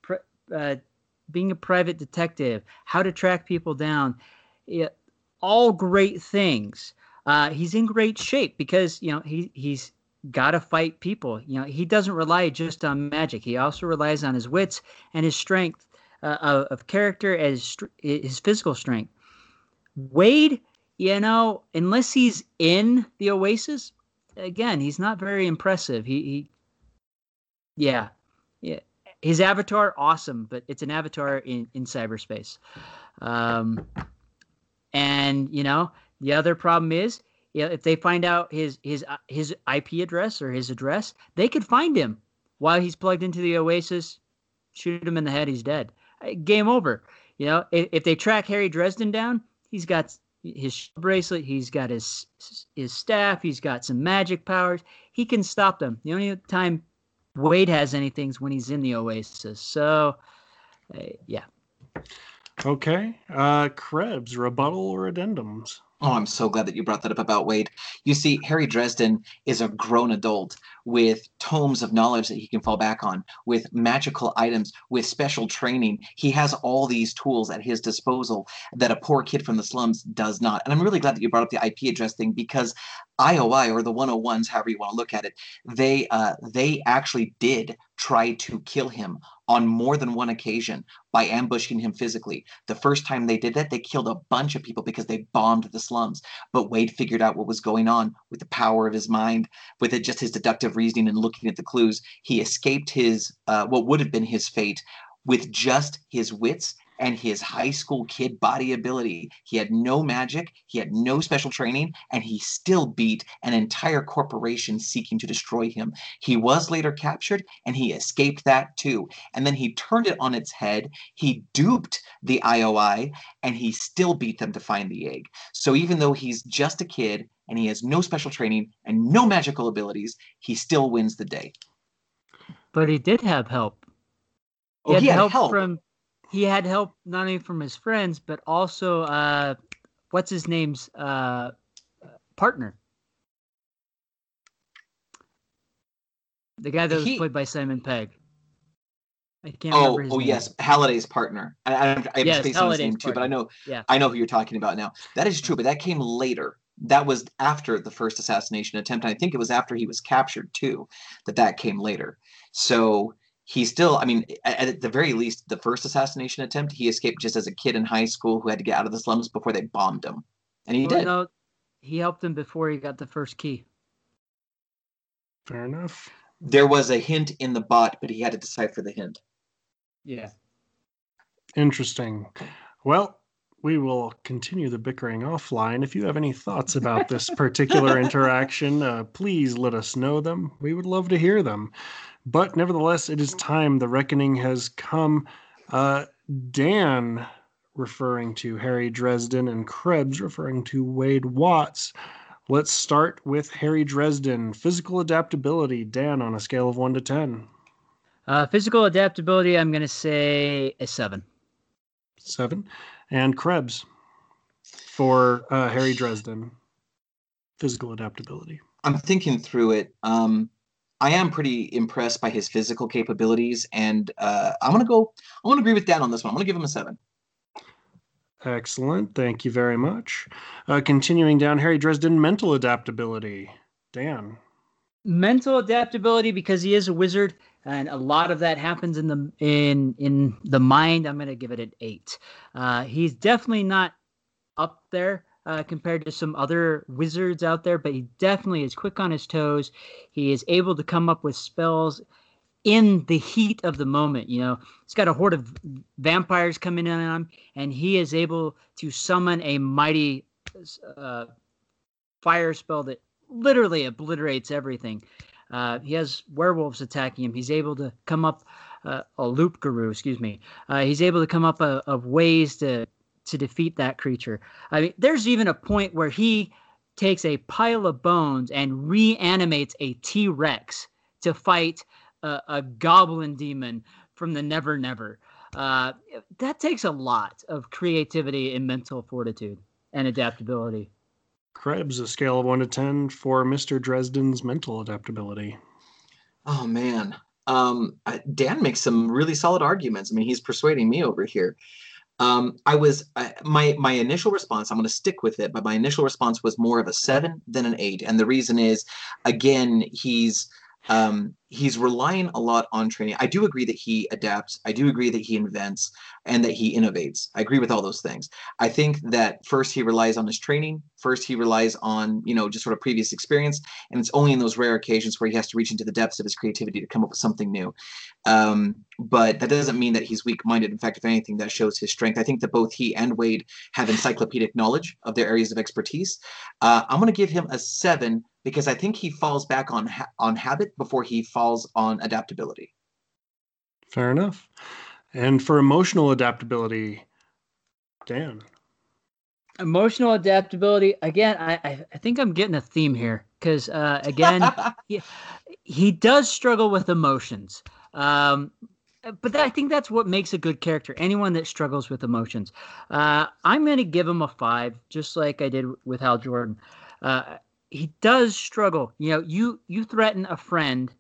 pr- uh, being a private detective, how to track people down. Yeah, all great things. Uh, he's in great shape because you know he he's got to fight people. You know, he doesn't rely just on magic. He also relies on his wits and his strength uh, of, of character as his physical strength. Wade, you know, unless he's in the Oasis, again, he's not very impressive. He, he yeah, yeah. His avatar, awesome, but it's an avatar in in cyberspace. Um, and you know, the other problem is yeah, if they find out his his uh, his IP address or his address, they could find him while he's plugged into the Oasis. Shoot him in the head, he's dead. Uh, Game over. You know, if, if they track Harry Dresden down, he's got his bracelet, he's got his his staff, he's got some magic powers. He can stop them. The only time Wade has anything when he's in the Oasis. So, uh, yeah. Okay. Uh, Krebs, rebuttal or addendums? Oh, I'm so glad that you brought that up about Wade. You see, Harry Dresden is a grown adult with tomes of knowledge that he can fall back on, with magical items, with special training. He has all these tools at his disposal that a poor kid from the slums does not. And I'm really glad that you brought up the IP address thing because IOI or the 101s, however you want to look at it, they uh, they actually did try to kill him on more than one occasion by ambushing him physically. The first time they did that, they killed a bunch of people because they bombed the slums. But Wade figured out what was going on with the power of his mind, with it just his deductive reasoning and looking at the clues. He escaped his uh, what would have been his fate with just his wits and his high school kid body ability. He had no magic, he had no special training, and he still beat an entire corporation seeking to destroy him. He was later captured and he escaped that too. And then he turned it on its head. He duped the IOI and he still beat them to find the egg. So even though he's just a kid and he has no special training and no magical abilities, he still wins the day. But he did have help. Oh, he had help, help. from he had help not only from his friends but also uh what's his name's uh partner the guy that was He- played by simon pegg i can't Oh, remember his oh name. yes, Halliday's partner. I, I, I'm Yes, spacing his name too, but I know, Yeah. I know who you're talking about now. That is true, but that came later. That was after the first assassination attempt. And I think it was after he was captured too, that that came later. So he still, I mean, at, at the very least, the first assassination attempt, he escaped just as a kid in high school who had to get out of the slums before they bombed him, and he Well, did. No, he helped him before he got the first key. Fair enough. There was a hint in the bot, but he had to decipher the hint. Yeah. Interesting. Well, we will continue the bickering offline. If you have any thoughts about this particular interaction, uh, please let us know them. We would love to hear them. But nevertheless, it is time. The reckoning has come. Uh, Dan, referring to Harry Dresden, and Krebs, referring to Wade Watts. Let's start with Harry Dresden. Physical adaptability. Dan, on a scale of 1 to 10. Uh, physical adaptability, I'm going to say a seven. 7. And Krebs for uh, Harry Dresden. Physical adaptability. I'm thinking through it. Um, I am pretty impressed by his physical capabilities, and uh, I'm gonna go. I'm gonna agree with Dan on this one. I'm gonna give him a seven. Excellent. Thank you very much. Uh, continuing down, Harry Dresden, mental adaptability. Dan. Mental adaptability because he is a wizard, and a lot of that happens in the in in the mind. I'm going to give it an eight. Uh, he's definitely not up there uh, compared to some other wizards out there, but he definitely is quick on his toes. He is able to come up with spells in the heat of the moment. You know, he's got a horde of vampires coming in on him, and he is able to summon a mighty uh, fire spell that literally obliterates everything. Uh, he has werewolves attacking him. He's able to come up uh, a loup-garou, excuse me. Uh, he's able to come up uh, of ways to to defeat that creature. I mean, there's even a point where he takes a pile of bones and reanimates a T Rex to fight a, a goblin demon from the Nevernever. Uh, that takes a lot of creativity and mental fortitude and adaptability. Krebs, a scale of 1 to 10 for Mr. Dresden's mental adaptability. Oh man, um, Dan makes some really solid arguments. I mean, he's persuading me over here. Um, I was my my initial response. I'm going to stick with it, but my initial response was more of a seven than an eight, and the reason is, again, he's um, he's relying a lot on training. I do agree that he adapts. I do agree that he invents and that he innovates. I agree with all those things. I think that first he relies on his training. First he relies on you know just sort of previous experience, and it's only in those rare occasions where he has to reach into the depths of his creativity to come up with something new. Um, but that doesn't mean that he's weak-minded. In fact, if anything, that shows his strength. I think that both he and Wade have encyclopedic knowledge of their areas of expertise. Uh, I'm going to give him a seven because I think he falls back on ha- on habit before he falls on adaptability. Fair enough. And for emotional adaptability, Dan. Emotional adaptability. Again, I, I, I think I'm getting a theme here because, uh, again, he, he does struggle with emotions. Um, but that, I think that's what makes a good character. Anyone that struggles with emotions. Uh, I'm going to give him a five, just like I did with Hal Jordan. Uh, he does struggle. You know, you you threaten a friend,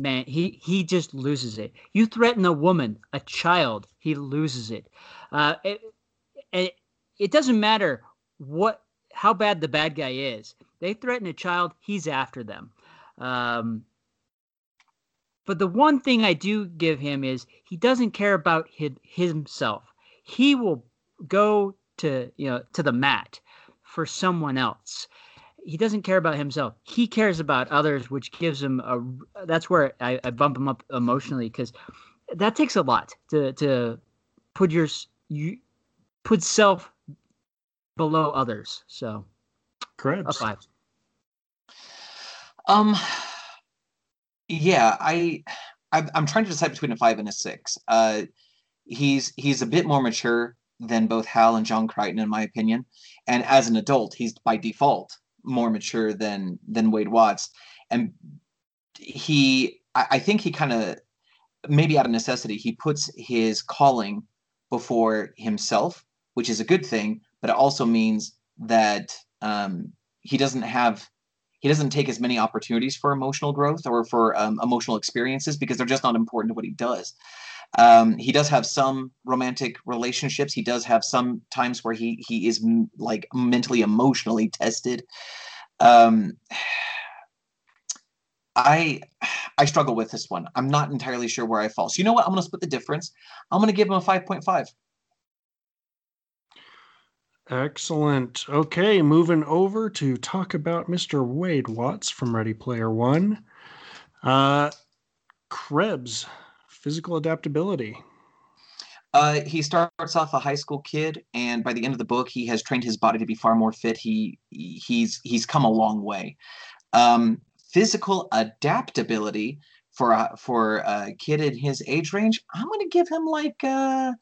man, he he just loses it. You threaten a woman, a child, he loses it. Uh, it, it it doesn't matter what how bad the bad guy is. They threaten a child, he's after them. Um, but the one thing I do give him is he doesn't care about his, himself. He will go to you know to the mat for someone else. He doesn't care about himself. He cares about others, which gives him a. That's where I, I bump him up emotionally because that takes a lot to to put your you put self below others. So correct. a five. Um, yeah, I, I I'm trying to decide between a five and a six. Uh, he's he's a bit more mature than both Hal and John Crichton, in my opinion, and as an adult, he's by default more mature than than Wade Watts, and he I, I think he kind of maybe out of necessity he puts his calling before himself, which is a good thing, but it also means that um, he doesn't have he doesn't take as many opportunities for emotional growth or for um, emotional experiences because they're just not important to what he does. Um, he does have some romantic relationships. He does have some times where he he is m- like mentally emotionally tested. Um, I I struggle with this one. I'm not entirely sure where I fall. So you know what? I'm going to split the difference. I'm going to give him a 5.5. Excellent. Okay, moving over to talk about Mr. Wade Watts from Ready Player One. Uh, Krebs, physical adaptability. Uh, he starts off a high school kid, and by the end of the book, he has trained his body to be far more fit. He he's he's come a long way. Um, physical adaptability for a, for a kid in his age range, I'm going to give him like uh,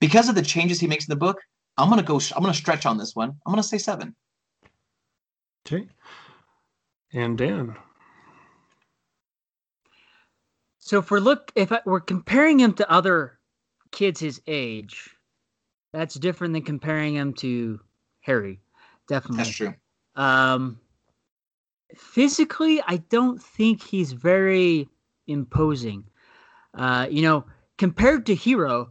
because of the changes he makes in the book. I'm going to go. I'm going to stretch on this one. I'm going to say seven. Okay. And Dan. So if we're look if I, we're comparing him to other kids his age, that's different than comparing him to Harry. Definitely. That's true. Um, physically, I don't think he's very imposing. Uh, you know, compared to Hero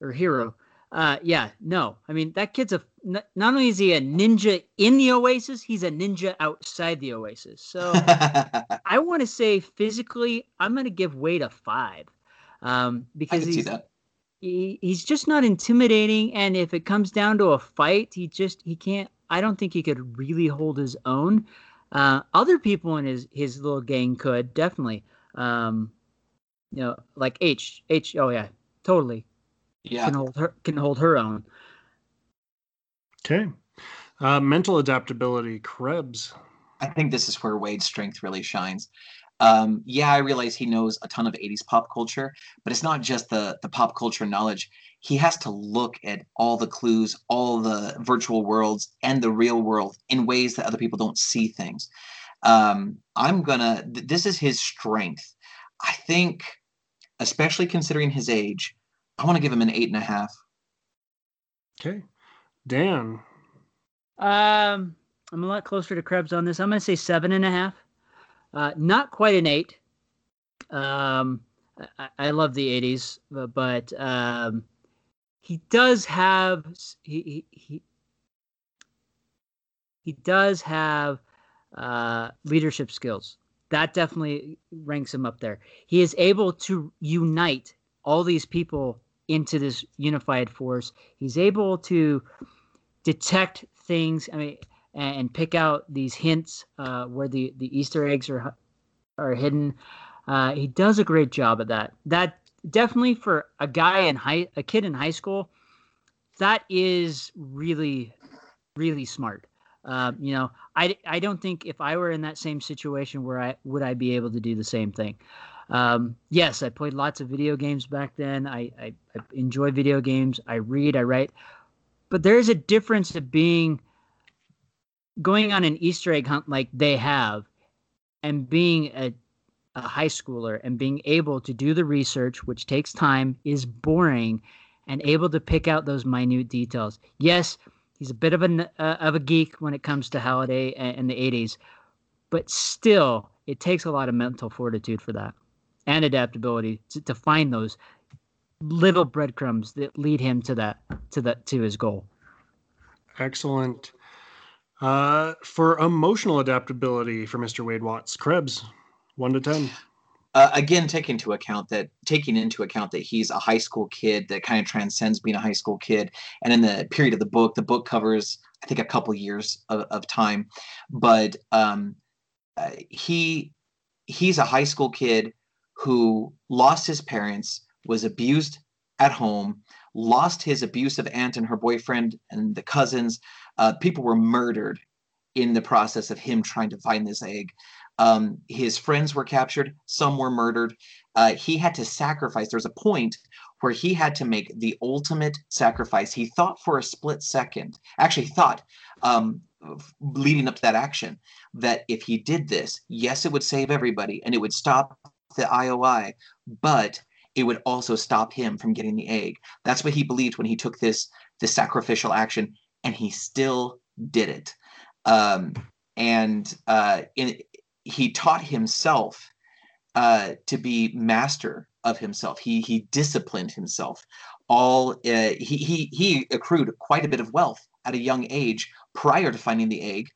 or Hero, uh, yeah, no. I mean, that kid's a not only is he a ninja in the Oasis, he's a ninja outside the Oasis. So I want to say physically, I'm going to give Wade a five um, because he's he, he's just not intimidating. And if it comes down to a fight, he just he can't. I don't think he could really hold his own. Uh, other people in his his little gang could definitely. Um, you know, like Aech Aech. Oh yeah, totally. Yeah, can hold her can hold her own. Okay, uh, mental adaptability, Krebs. I think this is where Wade's strength really shines. Um, yeah, I realize he knows a ton of 80s pop culture, but it's not just the the pop culture knowledge. He has to look at all the clues, all the virtual worlds, and the real world in ways that other people don't see things. Um, I'm gonna. Th- this is his strength. I think, especially considering his age, I want to give him an eight and a half. Okay, Dan. Um, I'm a lot closer to Krebs on this. I'm gonna say seven and a half. Uh, not quite an eight. Um, I, I love the '80s, but, but um, he does have he he, he does have uh, leadership skills. That definitely ranks him up there. He is able to unite all these people into this unified force. He's able to detect things. I mean, and pick out these hints uh, where the, the Easter eggs are are hidden. Uh, he does a great job at that. That definitely for a guy in high, a kid in high school, that is really, really smart. Um, you know, I, I don't think if I were in that same situation where I would I be able to do the same thing. Um, yes, I played lots of video games back then. I, I, I enjoy video games. I read, I write, but there is a difference of being going on an Easter egg hunt like they have and being a, a high schooler and being able to do the research, which takes time, is boring, and able to pick out those minute details. Yes, he's a bit of a uh, of a geek when it comes to Halliday in the '80s, but still, it takes a lot of mental fortitude for that and adaptability to, to find those little breadcrumbs that lead him to that to that to his goal. Excellent. Uh, for emotional adaptability for Mr. Wade Watts, Krebs, one to ten. Uh, again, taking into account that taking into account that he's a high school kid that kind of transcends being a high school kid, and in the period of the book, the book covers I think a couple years of, of time, but um, uh, he he's a high school kid who lost his parents, was abused at home, lost his abusive aunt and her boyfriend and the cousins, uh, people were murdered in the process of him trying to find this egg. Um, his friends were captured, some were murdered. Uh, he had to sacrifice. There's a point where he had to make the ultimate sacrifice. He thought for a split second, actually, thought um, leading up to that action, that if he did this, yes, it would save everybody and it would stop the IOI, but it would also stop him from getting the egg. That's what he believed when he took this this sacrificial action and he still did it. Um, and uh, in, he taught himself uh, to be master of himself. He he disciplined himself. All uh, he he he accrued quite a bit of wealth at a young age prior to finding the egg,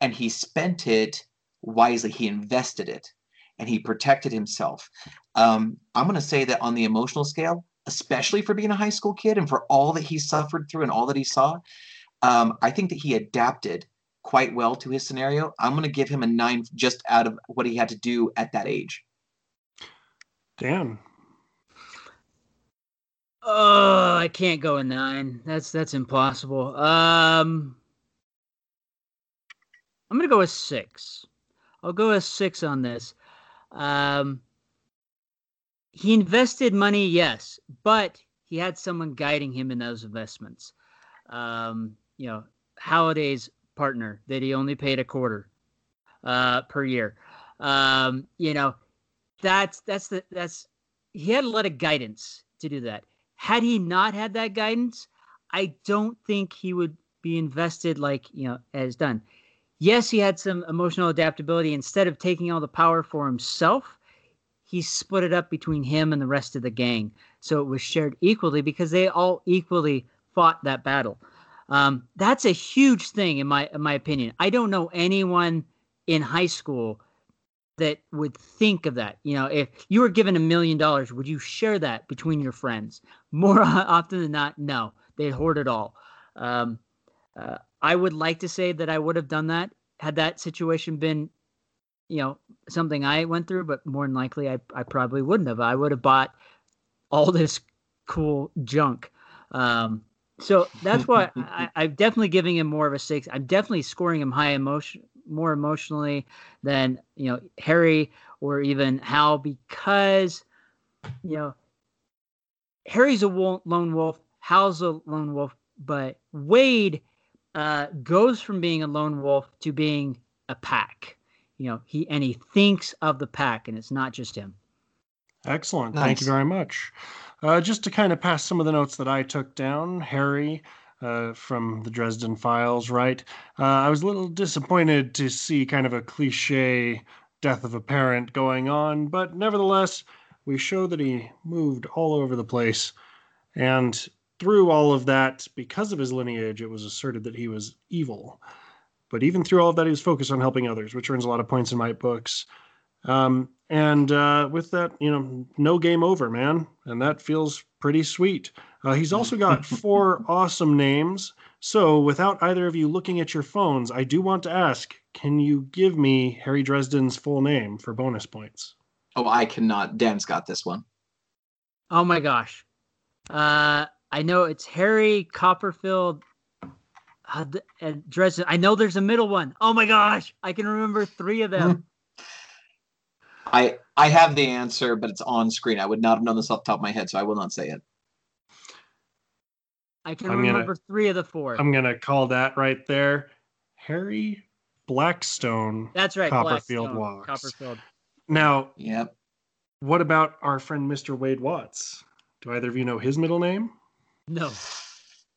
and he spent it wisely. He invested it, and he protected himself. Um, I'm going to say that on the emotional scale, especially for being a high school kid and for all that he suffered through and all that he saw, um, I think that he adapted quite well to his scenario. I'm going to give him a nine just out of what he had to do at that age. Damn. Oh, I can't go a nine. That's that's impossible. Um, I'm gonna go a six. I'll go a six on this. Um, he invested money, yes, but he had someone guiding him in those investments. Um, you know, Halliday's partner that he only paid a quarter uh, per year. Um, you know, that's that's the that's he had a lot of guidance to do that. Had he not had that guidance, I don't think he would be invested like you know as done. Yes, he had some emotional adaptability. Instead of taking all the power for himself, he split it up between him and the rest of the gang, so it was shared equally because they all equally fought that battle. Um, that's a huge thing in my in my opinion. I don't know anyone in high school that would think of that. You know, if you were given a million dollars, would you share that between your friends? More often than not, no. They'd hoard it all. Um, uh, I would like to say that I would have done that had that situation been, you know, something I went through, but more than likely, I, I probably wouldn't have. I would have bought all this cool junk. Um, so that's why I, I'm definitely giving him more of a six. I'm definitely scoring him high emotion, more emotionally than you know Harry or even Hal because you know Harry's a lone wolf, Hal's a lone wolf, but Wade uh, goes from being a lone wolf to being a pack. You know, he and he thinks of the pack, and it's not just him. Excellent. Nice. Thank you very much. Uh, just to kind of pass some of the notes that I took down, Harry uh, from the Dresden Files, right? Uh, I was a little disappointed to see kind of a cliche death of a parent going on, but nevertheless, we show that he moved all over the place. And through all of that, because of his lineage, it was asserted that he was evil. But even through all of that, he was focused on helping others, which earns a lot of points in my books. Um, and uh, with that, you know, no game over, man. And that feels pretty sweet. Uh, he's also got four awesome names. So, without either of you looking at your phones, I do want to ask can you give me Harry Dresden's full name for bonus points? Oh, I cannot. Dan's got this one. Oh my gosh. Uh, I know it's Harry Copperfield uh, Dresden. I know there's a middle one. Oh my gosh. I can remember three of them. I I have the answer, but it's on screen. I would not have known this off the top of my head, so I will not say it. I can I'm remember gonna, three of the four. I'm gonna call that right there. Harry Blackstone. That's right. Copperfield Blackstone, Walks. Copperfield. Now, yep. What about our friend Mr. Wade Watts? Do either of you know his middle name? No.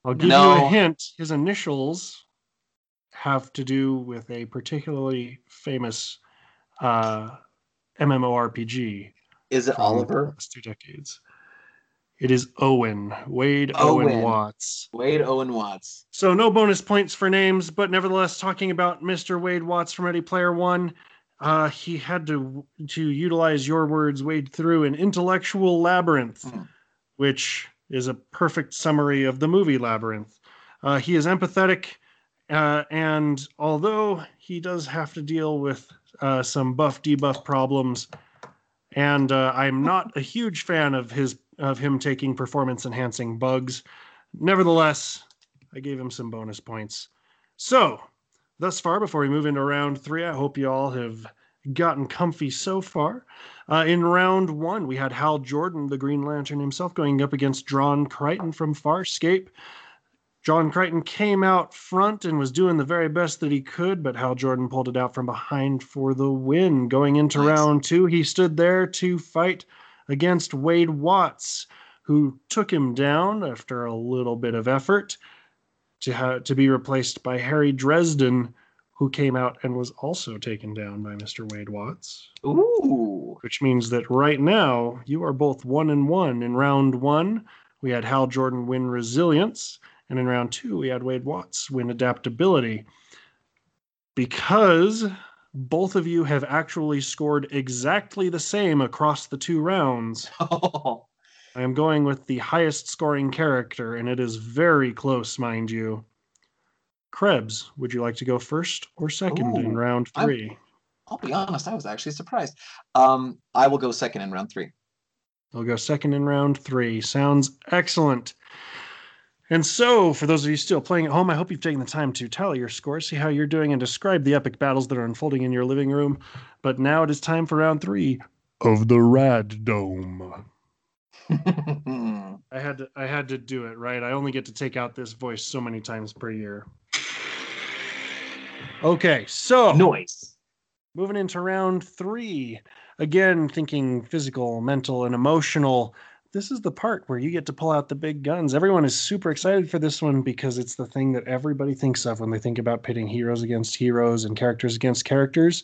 I'll give no. you a hint. His initials have to do with a particularly famous uh, MMORPG. Is it Oliver? Last two decades. It is Owen, Wade Owen. Owen. Watts. Wade Owen Watts. So no bonus points for names, but nevertheless, talking about Mr. Wade Watts from Ready Player One, uh, he had to to utilize your words, wade through an intellectual labyrinth, mm. which is a perfect summary of the movie Labyrinth. Uh, he is empathetic, uh, and although he does have to deal with uh, some buff debuff problems, and uh, I'm not a huge fan of his of him taking performance enhancing bugs. Nevertheless, I gave him some bonus points. So, thus far, before we move into round three, I hope you all have gotten comfy so far. Uh, in round one, we had Hal Jordan, the Green Lantern himself, going up against John Crichton from Farscape. John Crichton came out front and was doing the very best that he could, but Hal Jordan pulled it out from behind for the win. Going into nice. round two, he stood there to fight against Wade Watts, who took him down after a little bit of effort to, ha- to be replaced by Harry Dresden, who came out and was also taken down by Mr. Wade Watts. Ooh. Which means that right now you are both one and one. In round one, we had Hal Jordan win resilience and in round two, we had Wade Watts win adaptability. Because both of you have actually scored exactly the same across the two rounds. Oh. I am going with the highest scoring character, and it is very close, mind you. Krebs, would you like to go first or second in Ooh, round I'm- 3 I'll be honest, I was actually surprised. Um, I will go second in round three. I'll go second in round three. Sounds excellent. And so, for those of you still playing at home, I hope you've taken the time to tally your scores, see how you're doing, and describe the epic battles that are unfolding in your living room. But now it is time for round three of the Rad Dome. I had to, I had to do it right. I only get to take out this voice so many times per year. Okay, so Noise. Moving into round three, again, thinking physical, mental, and emotional. This is the part where you get to pull out the big guns. Everyone is super excited for this one because it's the thing that everybody thinks of when they think about pitting heroes against heroes and characters against characters.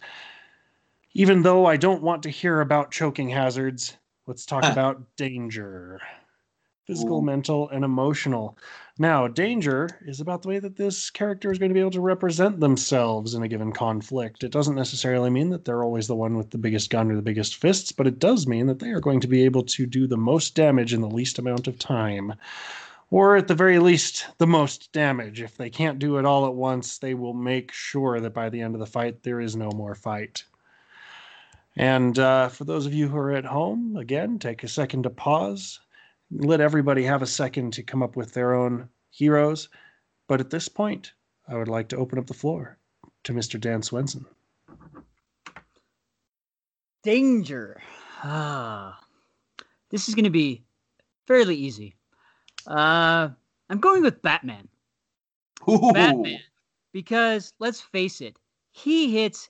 Even though I don't want to hear about choking hazards, let's talk Huh. about danger physical, Ooh. mental, and emotional. Now, danger is about the way that this character is going to be able to represent themselves in a given conflict. It doesn't necessarily mean that they're always the one with the biggest gun or the biggest fists, but it does mean that they are going to be able to do the most damage in the least amount of time. Or at the very least, the most damage. If they can't do it all at once, they will make sure that by the end of the fight, there is no more fight. And uh, for those of you who are at home, again, take a second to pause, let everybody have a second to come up with their own heroes. But at this point, I would like to open up the floor to Mr. Dan Swenson. Danger. Ah, this is going to be fairly easy. Uh, I'm going with Batman. Ooh. Batman. Because let's face it, he hits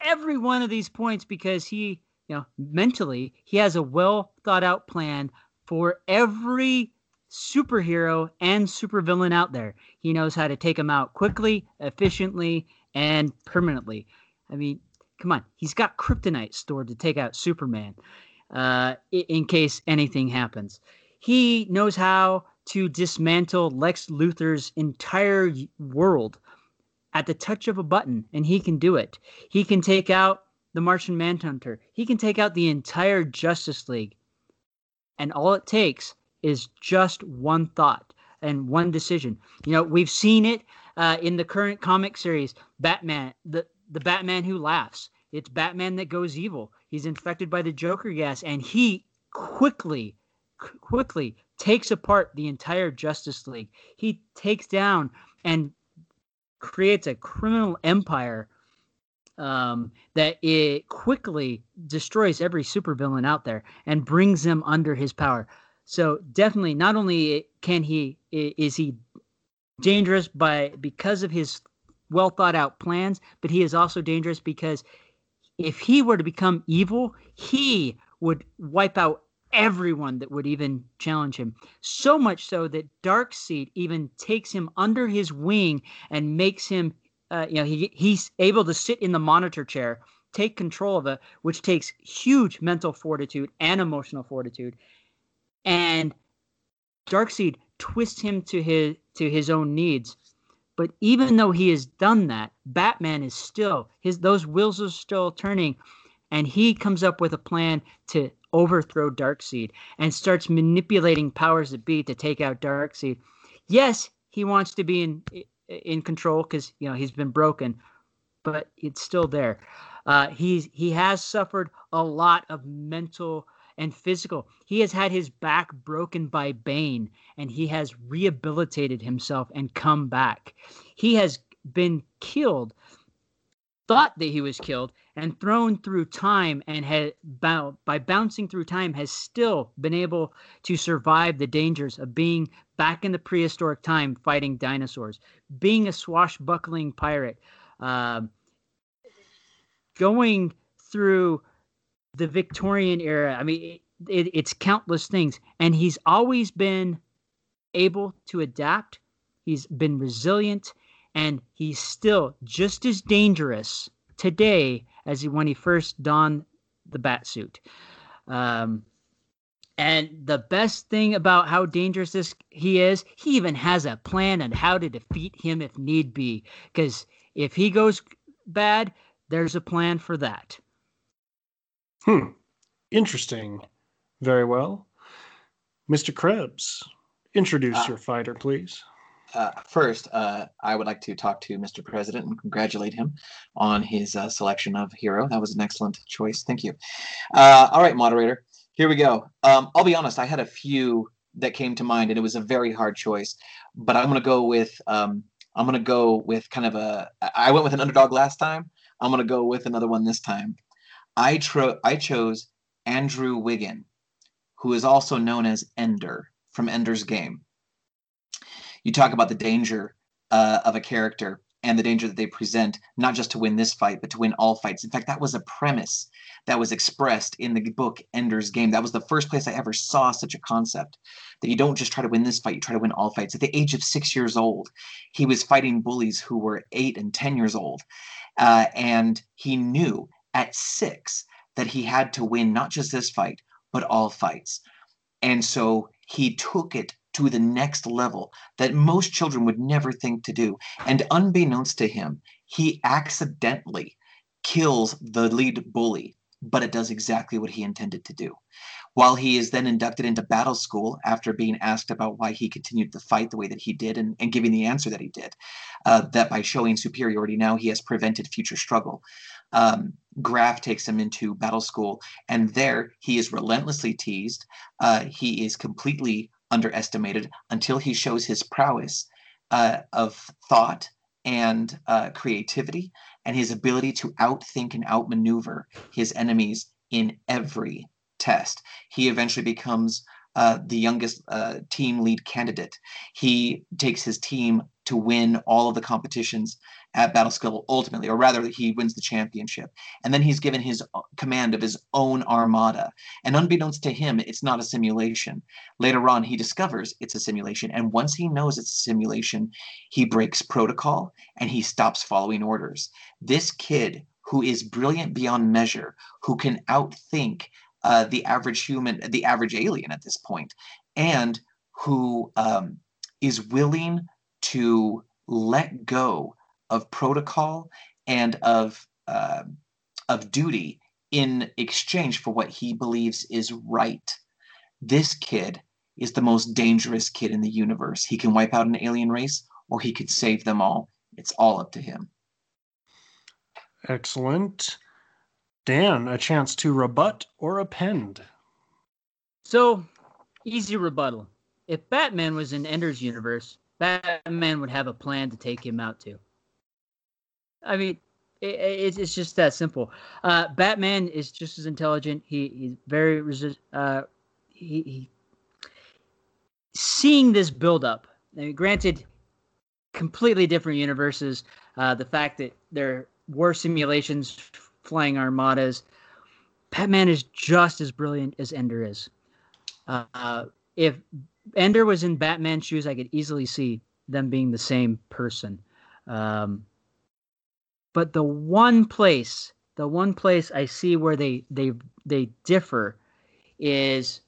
every one of these points because he, you know, mentally, he has a well thought out plan for every superhero and supervillain out there. He knows how to take them out quickly, efficiently, and permanently. I mean, come on, he's got kryptonite stored to take out Superman uh, in case anything happens. He knows how to dismantle Lex Luthor's entire world at the touch of a button, and he can do it. He can take out the Martian Manhunter. He can take out the entire Justice League. And all it takes is just one thought and one decision. You know, we've seen it uh, in the current comic series, Batman, the the Batman who laughs. It's Batman that goes evil. He's infected by the Joker gas, and he quickly, quickly takes apart the entire Justice League. He takes down and creates a criminal empire um, that it quickly destroys every supervillain out there and brings them under his power. So definitely, not only can he is he dangerous by because of his well thought out plans, but he is also dangerous because if he were to become evil, he would wipe out everyone that would even challenge him. So much so that Darkseid even takes him under his wing and makes him, uh, you know, he he's able to sit in the monitor chair, take control of it, which takes huge mental fortitude and emotional fortitude. And Darkseid twists him to his to his own needs. But even though he has done that, Batman is still his those wheels are still turning, and he comes up with a plan to overthrow Darkseid and starts manipulating powers that be to take out Darkseid. Yes, he wants to be in in control because you know he's been broken, but it's still there. Uh, he's he has suffered a lot of mental and physical. He has had his back broken by Bane, and he has rehabilitated himself and come back. He has been killed, thought that he was killed, and thrown through time, and had by bouncing through time has still been able to survive the dangers of being back in the prehistoric time fighting dinosaurs, being a swashbuckling pirate, um, going through the Victorian era. I mean, it, it, it's countless things, and he's always been able to adapt. He's been resilient, and he's still just as dangerous today as he, when he first donned the bat suit. Um, and the best thing about how dangerous this he is, he even has a plan on how to defeat him if need be. Because if he goes bad, there's a plan for that. Hmm. Interesting. Very well. Mr. Krebs, introduce Uh, your fighter, please. Uh, first, uh, I would like to talk to Mr. President and congratulate him on his uh, selection of hero. That was an excellent choice. Thank you. Uh, all right, moderator. Here we go. Um, I'll be honest. I had a few that came to mind, and it was a very hard choice. But I'm going to go with um, I'm going to go with kind of a. I went with an underdog last time. I'm going to go with another one this time. I tro- I chose Andrew Wiggin, who is also known as Ender from Ender's Game you talk about the danger uh, of a character and the danger that they present, not just to win this fight, but to win all fights. In fact, that was a premise that was expressed in the book Ender's Game. That was the first place I ever saw such a concept that you don't just try to win this fight, you try to win all fights. At the age of six years old, he was fighting bullies who were eight and 10 years old. Uh, and he knew at six that he had to win not just this fight, but all fights. And so he took it to the next level that most children would never think to do. And unbeknownst to him, he accidentally kills the lead bully, but it does exactly what he intended to do. While he is then inducted into battle school after being asked about why he continued to fight the way that he did and, and giving the answer that he did, uh, that by showing superiority now he has prevented future struggle. Um, Graff takes him into battle school, and there he is relentlessly teased. Uh, he is completely underestimated until he shows his prowess uh, of thought and uh, creativity and his ability to outthink and outmaneuver his enemies in every test. He eventually becomes uh, the youngest uh, team lead candidate. He takes his team to win all of the competitions at Battle School ultimately, or rather, he wins the championship. And then he's given his uh, command of his own armada. And unbeknownst to him, it's not a simulation. Later on, he discovers it's a simulation. And once he knows it's a simulation, he breaks protocol and he stops following orders. This kid, who is brilliant beyond measure, who can outthink uh, the average human, the average alien at this point, and who um, is willing to let go of protocol and of uh, of duty in exchange for what he believes is right. This kid is the most dangerous kid in the universe. He can wipe out an alien race or he could save them all. It's all up to him. Excellent. Dan, a chance to rebut or append. So, easy rebuttal. If Batman was in Ender's universe, Batman would have a plan to take him out too. I mean, it, it's it's just that simple. Uh, Batman is just as intelligent. He he's very resist. Uh, he, he seeing this build up. I mean, granted, completely different universes. Uh, the fact that there were simulations flying armadas. Batman is just as brilliant as Ender is. Uh, if Ender was in Batman's shoes, I could easily see them being the same person. Um, but the one place, the one place I see where they they they differ is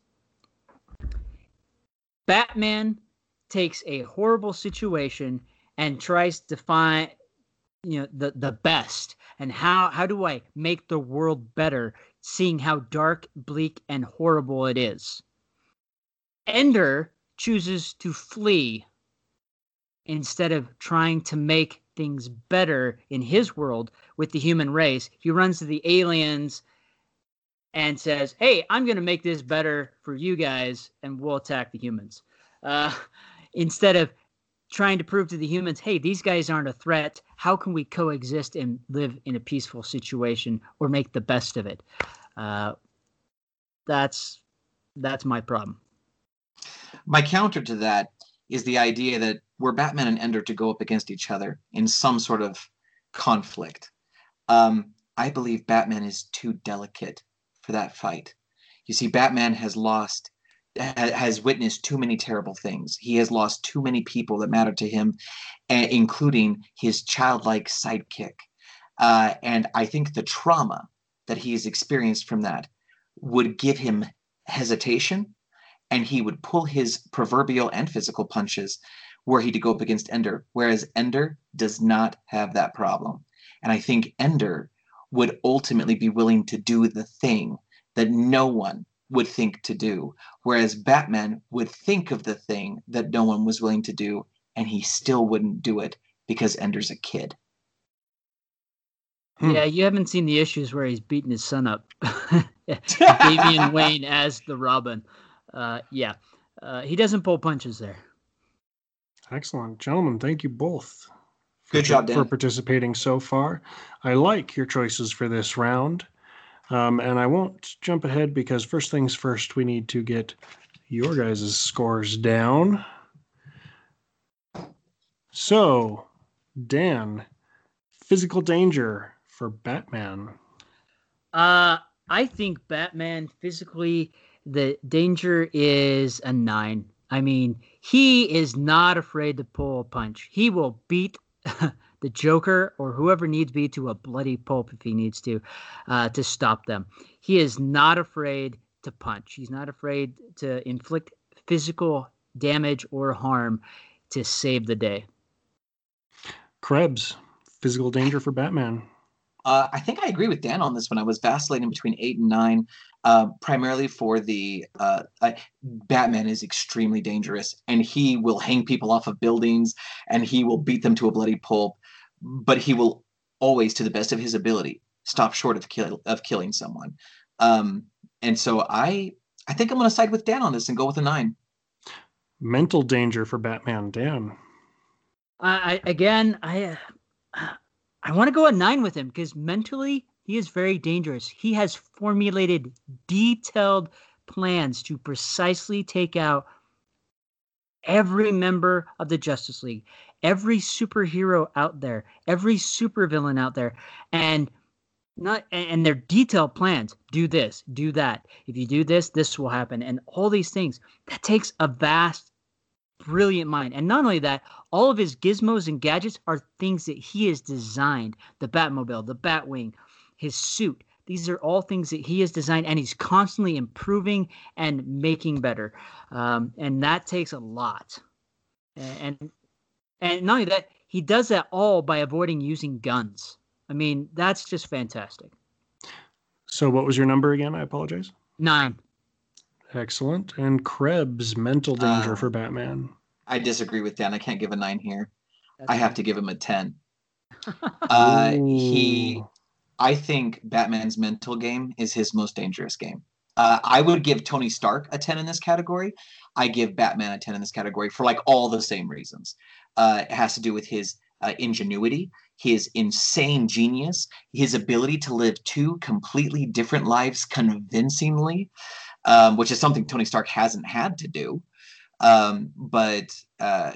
Batman takes a horrible situation and tries to find you know the the best and how how do I make the world better seeing how dark, bleak and horrible it is. Ender chooses to flee instead of trying to make things better in his world with the human race. He runs to the aliens and says, "Hey, I'm going to make this better for you guys, and we'll attack the humans." Uh, instead of trying to prove to the humans, "Hey, these guys aren't a threat. How can we coexist and live in a peaceful situation, or make the best of it?" Uh, that's that's my problem. My counter to that is the idea that were Batman and Ender to go up against each other in some sort of conflict, um, I believe Batman is too delicate for that fight. You see, Batman has lost, ha- has witnessed too many terrible things. He has lost too many people that matter to him, uh, including his childlike sidekick. Uh, and I think the trauma that he has experienced from that would give him hesitation and he would pull his proverbial and physical punches were he to go up against Ender, whereas Ender does not have that problem. And I think Ender would ultimately be willing to do the thing that no one would think to do. Whereas Batman would think of the thing that no one was willing to do, and he still wouldn't do it because Ender's a kid. Hmm. Yeah, you haven't seen the issues where he's beating his son up. Damian Wayne as the Robin. Uh, yeah, uh, he doesn't pull punches there. Excellent. Gentlemen, thank you both. for Good job, for participating so far. I like your choices for this round. Um, and I won't jump ahead because first things first, we need to get your guys' scores down. So, Dan, physical danger for Batman. Uh, I think Batman physically, the danger is a nine. I mean, he is not afraid to pull a punch. He will beat the Joker or whoever needs be to a bloody pulp if he needs to, uh, to stop them. He is not afraid to punch. He's not afraid to inflict physical damage or harm to save the day. Krebs, physical danger for Batman. Uh, I think I agree with Dan on this one. I was vacillating between eight and nine, uh, primarily for the uh, I, Batman is extremely dangerous, and he will hang people off of buildings, and he will beat them to a bloody pulp, but he will always, to the best of his ability, stop short of kill of killing someone. Um, and so I I think I'm going to side with Dan on this and go with a nine. Mental danger for Batman. Dan. I, I again, I uh, I want to go a nine with him because mentally he is very dangerous. He has formulated detailed plans to precisely take out every member of the Justice League, every superhero out there, every supervillain out there, and not and their detailed plans. Do this, do that. If you do this, this will happen, and all these things. That takes a vast brilliant mind. And not only that, all of his gizmos and gadgets are things that he has designed. The Batmobile, the Batwing, his suit. These are all things that he has designed, and he's constantly improving and making better. Um, and that takes a lot. And and not only that, he does that all by avoiding using guns. I mean, that's just fantastic. So, what was your number again? I apologize. Nine. Excellent. And Krebs, mental danger Uh, for Batman. I disagree with Dan. I can't give a nine here. That's I have to give him a ten. Uh, he Ooh. I think Batman's mental game is his most dangerous game. Uh, I would give Tony Stark a 10 in this category. I give Batman a 10 in this category for like all the same reasons. Uh, it has to do with his uh, ingenuity, his insane genius, his ability to live two completely different lives convincingly, um, which is something Tony Stark hasn't had to do. Um, but uh,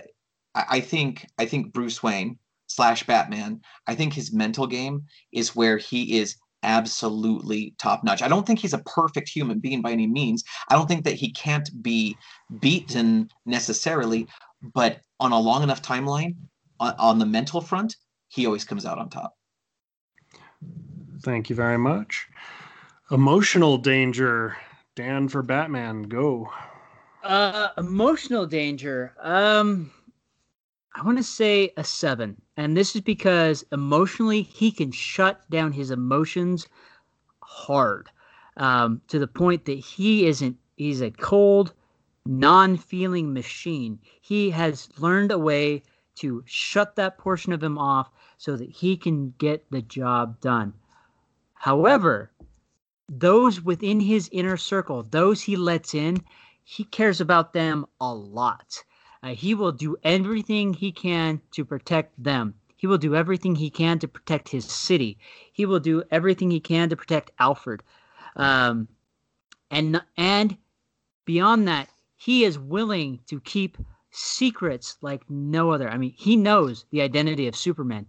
I, I think I think Bruce Wayne slash Batman, I think his mental game is where he is absolutely top notch. I don't think he's a perfect human being by any means. I don't think that he can't be beaten necessarily, but on a long enough timeline, on, on the mental front, he always comes out on top. Thank you very much. Emotional danger. Dan for Batman. Go. Uh, emotional danger. Um, I want to say a seven, and this is because emotionally he can shut down his emotions hard, um, to the point that he isn't. He's a cold, non-feeling machine. He has learned a way to shut that portion of him off so that he can get the job done. However, those within his inner circle, those he lets in, he cares about them a lot. Uh, he will do everything he can to protect them. He will do everything he can to protect his city. He will do everything he can to protect Alfred. Um, and and beyond that, he is willing to keep secrets like no other. I mean, he knows the identity of Superman.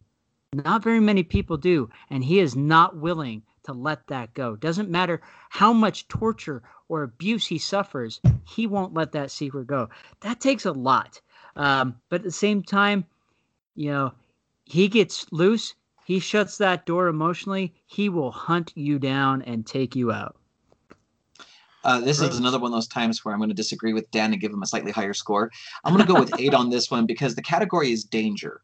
Not very many people do, and he is not willing to let that go. Doesn't matter how much torture or abuse he suffers, he won't let that secret go. That takes a lot. Um, but at the same time, you know, he gets loose, he shuts that door emotionally, he will hunt you down and take you out. Uh, this is another one of those times where I'm going to disagree with Dan and give him a slightly higher score. I'm going to go with eight on this one because the category is danger.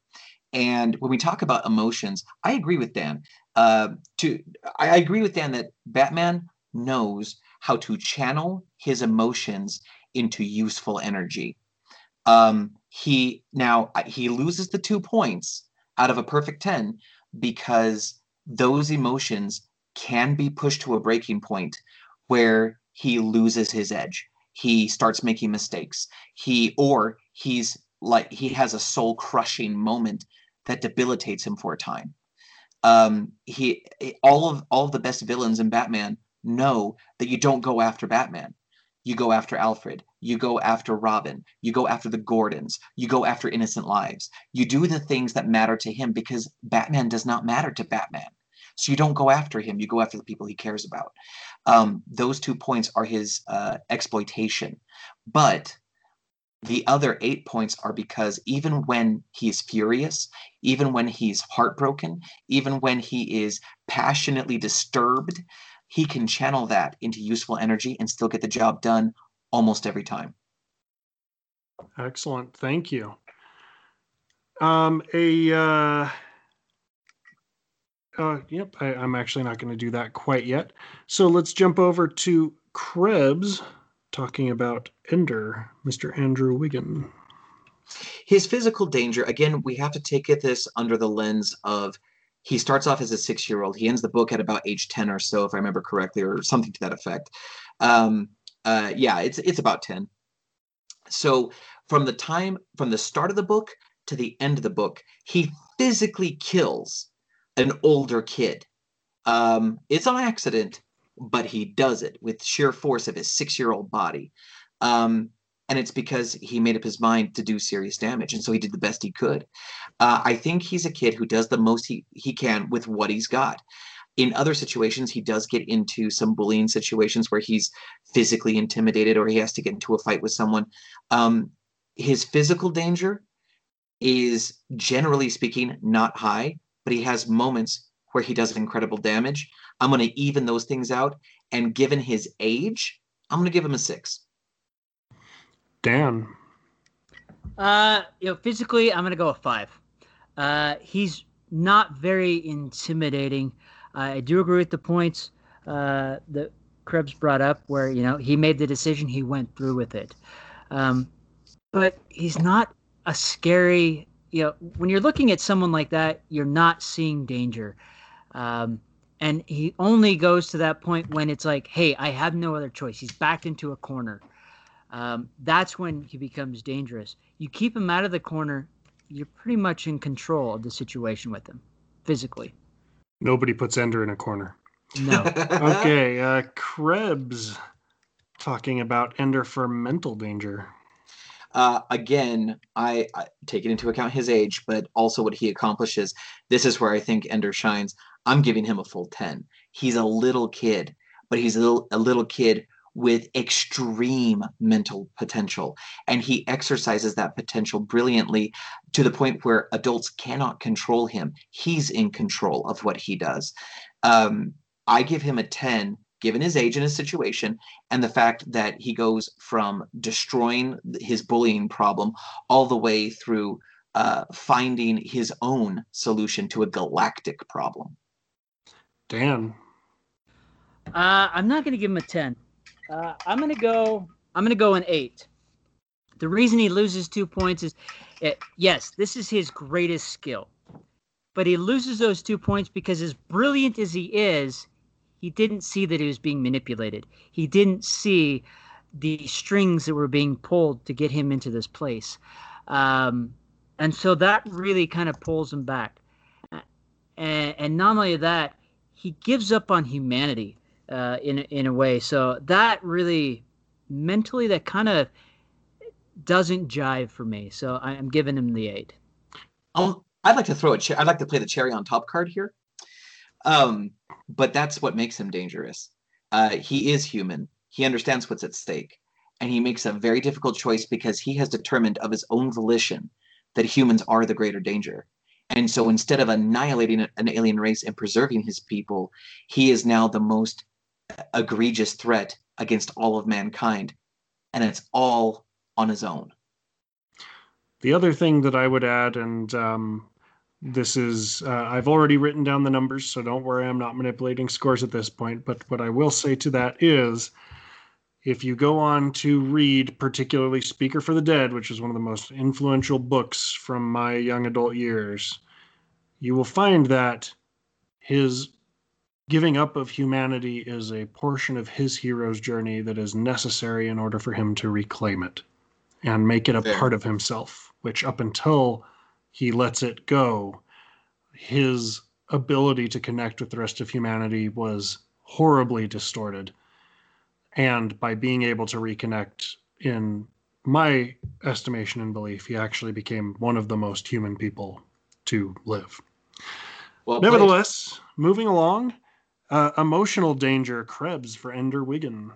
And when we talk about emotions, I agree with Dan. Uh, to I agree with Dan that Batman knows how to channel his emotions into useful energy. Um, he now he loses the two points out of a perfect 10 because those emotions can be pushed to a breaking point where he loses his edge he starts making mistakes he or he's like he has a soul crushing moment that debilitates him for a time. Um he all of all of the best villains in batman know that you don't go after batman. You go after alfred. You go after robin. You go after the gordons. You go after innocent lives. You do the things that matter to him because batman does not matter to batman. So you don't go after him. You go after the people he cares about. Um, those two points are his uh, exploitation. But the other eight points are because even when he's furious even when he's heartbroken even when he is passionately disturbed he can channel that into useful energy and still get the job done almost every time Excellent. Thank you. Um, a uh, uh, yep. I, I'm actually not going to do that quite yet. So let's jump over to Krebs talking about Ender, Mr. Andrew Wiggin. his physical danger again we have to take it this under the lens of he starts off as a six year old he ends the book at about age 10 or so if i remember correctly or something to that effect um, uh, yeah it's it's about 10 so from the time from the start of the book to the end of the book he physically kills an older kid um, it's on accident but he does it with sheer force of his six year old body. Um, and it's because he made up his mind to do serious damage and so he did the best he could. Uh, i think he's a kid who does the most he, he can with what he's got. In other situations he does get into some bullying situations where he's physically intimidated or he has to get into a fight with someone. Um, his physical danger is generally speaking not high but he has moments where he does incredible damage i'm going to even those things out and given his age i'm going to give him a six Dan. Uh, you know, physically, I'm gonna go a five. Uh, he's not very intimidating. I do agree with the points uh, that Krebs brought up, where you know he made the decision, he went through with it. Um, but he's not a scary. You know, when you're looking at someone like that, you're not seeing danger. Um, and he only goes to that point when it's like, hey, I have no other choice. He's backed into a corner. Um, that's when he becomes dangerous. You keep him out of the corner, you're pretty much in control of the situation with him, physically. Nobody puts Ender in a corner. No. Okay, uh, Krebs talking about Ender for mental danger. uh, again, I, I taking into account his age, but also what he accomplishes. This is where I think Ender shines. I'm giving him a full ten. He's a little kid, but he's a little a little kid with extreme mental potential, and he exercises that potential brilliantly to the point where adults cannot control him. He's in control of what he does. Um, I give him a ten. Given his age and his situation, and the fact that he goes from destroying his bullying problem all the way through uh, finding his own solution to a galactic problem. Dan. Uh, I'm not going to give him a 10. Uh, I'm going to go. I'm going to go an eight. The reason he loses two points is, eh, yes, this is his greatest skill, but he loses those two points because, as brilliant as he is, he didn't see that he was being manipulated. He didn't see the strings that were being pulled to get him into this place, um, and so that really kind of pulls him back. And, and not only that, he gives up on humanity uh, in in a way. So that really mentally that kind of doesn't jive for me. So I'm giving him the eight. Um, I'd like to throw a cher- I'd like to play the cherry on top card here. Um, but that's what makes him dangerous. Uh, he is human. He understands what's at stake, and he makes a very difficult choice because he has determined of his own volition that humans are the greater danger. And so instead of annihilating an alien race and preserving his people, he is now the most egregious threat against all of mankind. And it's all on his own. The other thing that I would add, and um, This is, uh, I've already written down the numbers, so don't worry, I'm not manipulating scores at this point. But what I will say to that is if you go on to read, particularly Speaker for the Dead, which is one of the most influential books from my young adult years, you will find that his giving up of humanity is a portion of his hero's journey that is necessary in order for him to reclaim it and make it a part of himself, which up until he lets it go, his ability to connect with the rest of humanity was horribly distorted. And by being able to reconnect, in my estimation and belief, he actually became one of the most human people to live. Well, played. Nevertheless, moving along, uh, emotional danger Krebs for Ender Wiggin.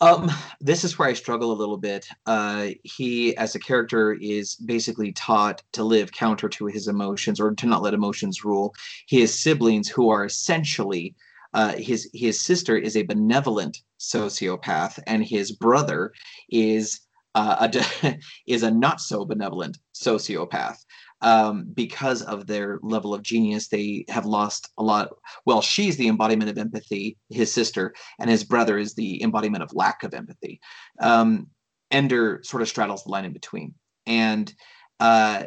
Um, this is where I struggle a little bit. Uh, he, as a character, is basically taught to live counter to his emotions or to not let emotions rule. His siblings, who are essentially uh, his his sister, is a benevolent sociopath, and his brother is uh, a is a not so benevolent sociopath. Um, because of their level of genius, they have lost a lot. Well, she's the embodiment of empathy, his sister, and his brother is the embodiment of lack of empathy. Um, Ender sort of straddles the line in between. And uh,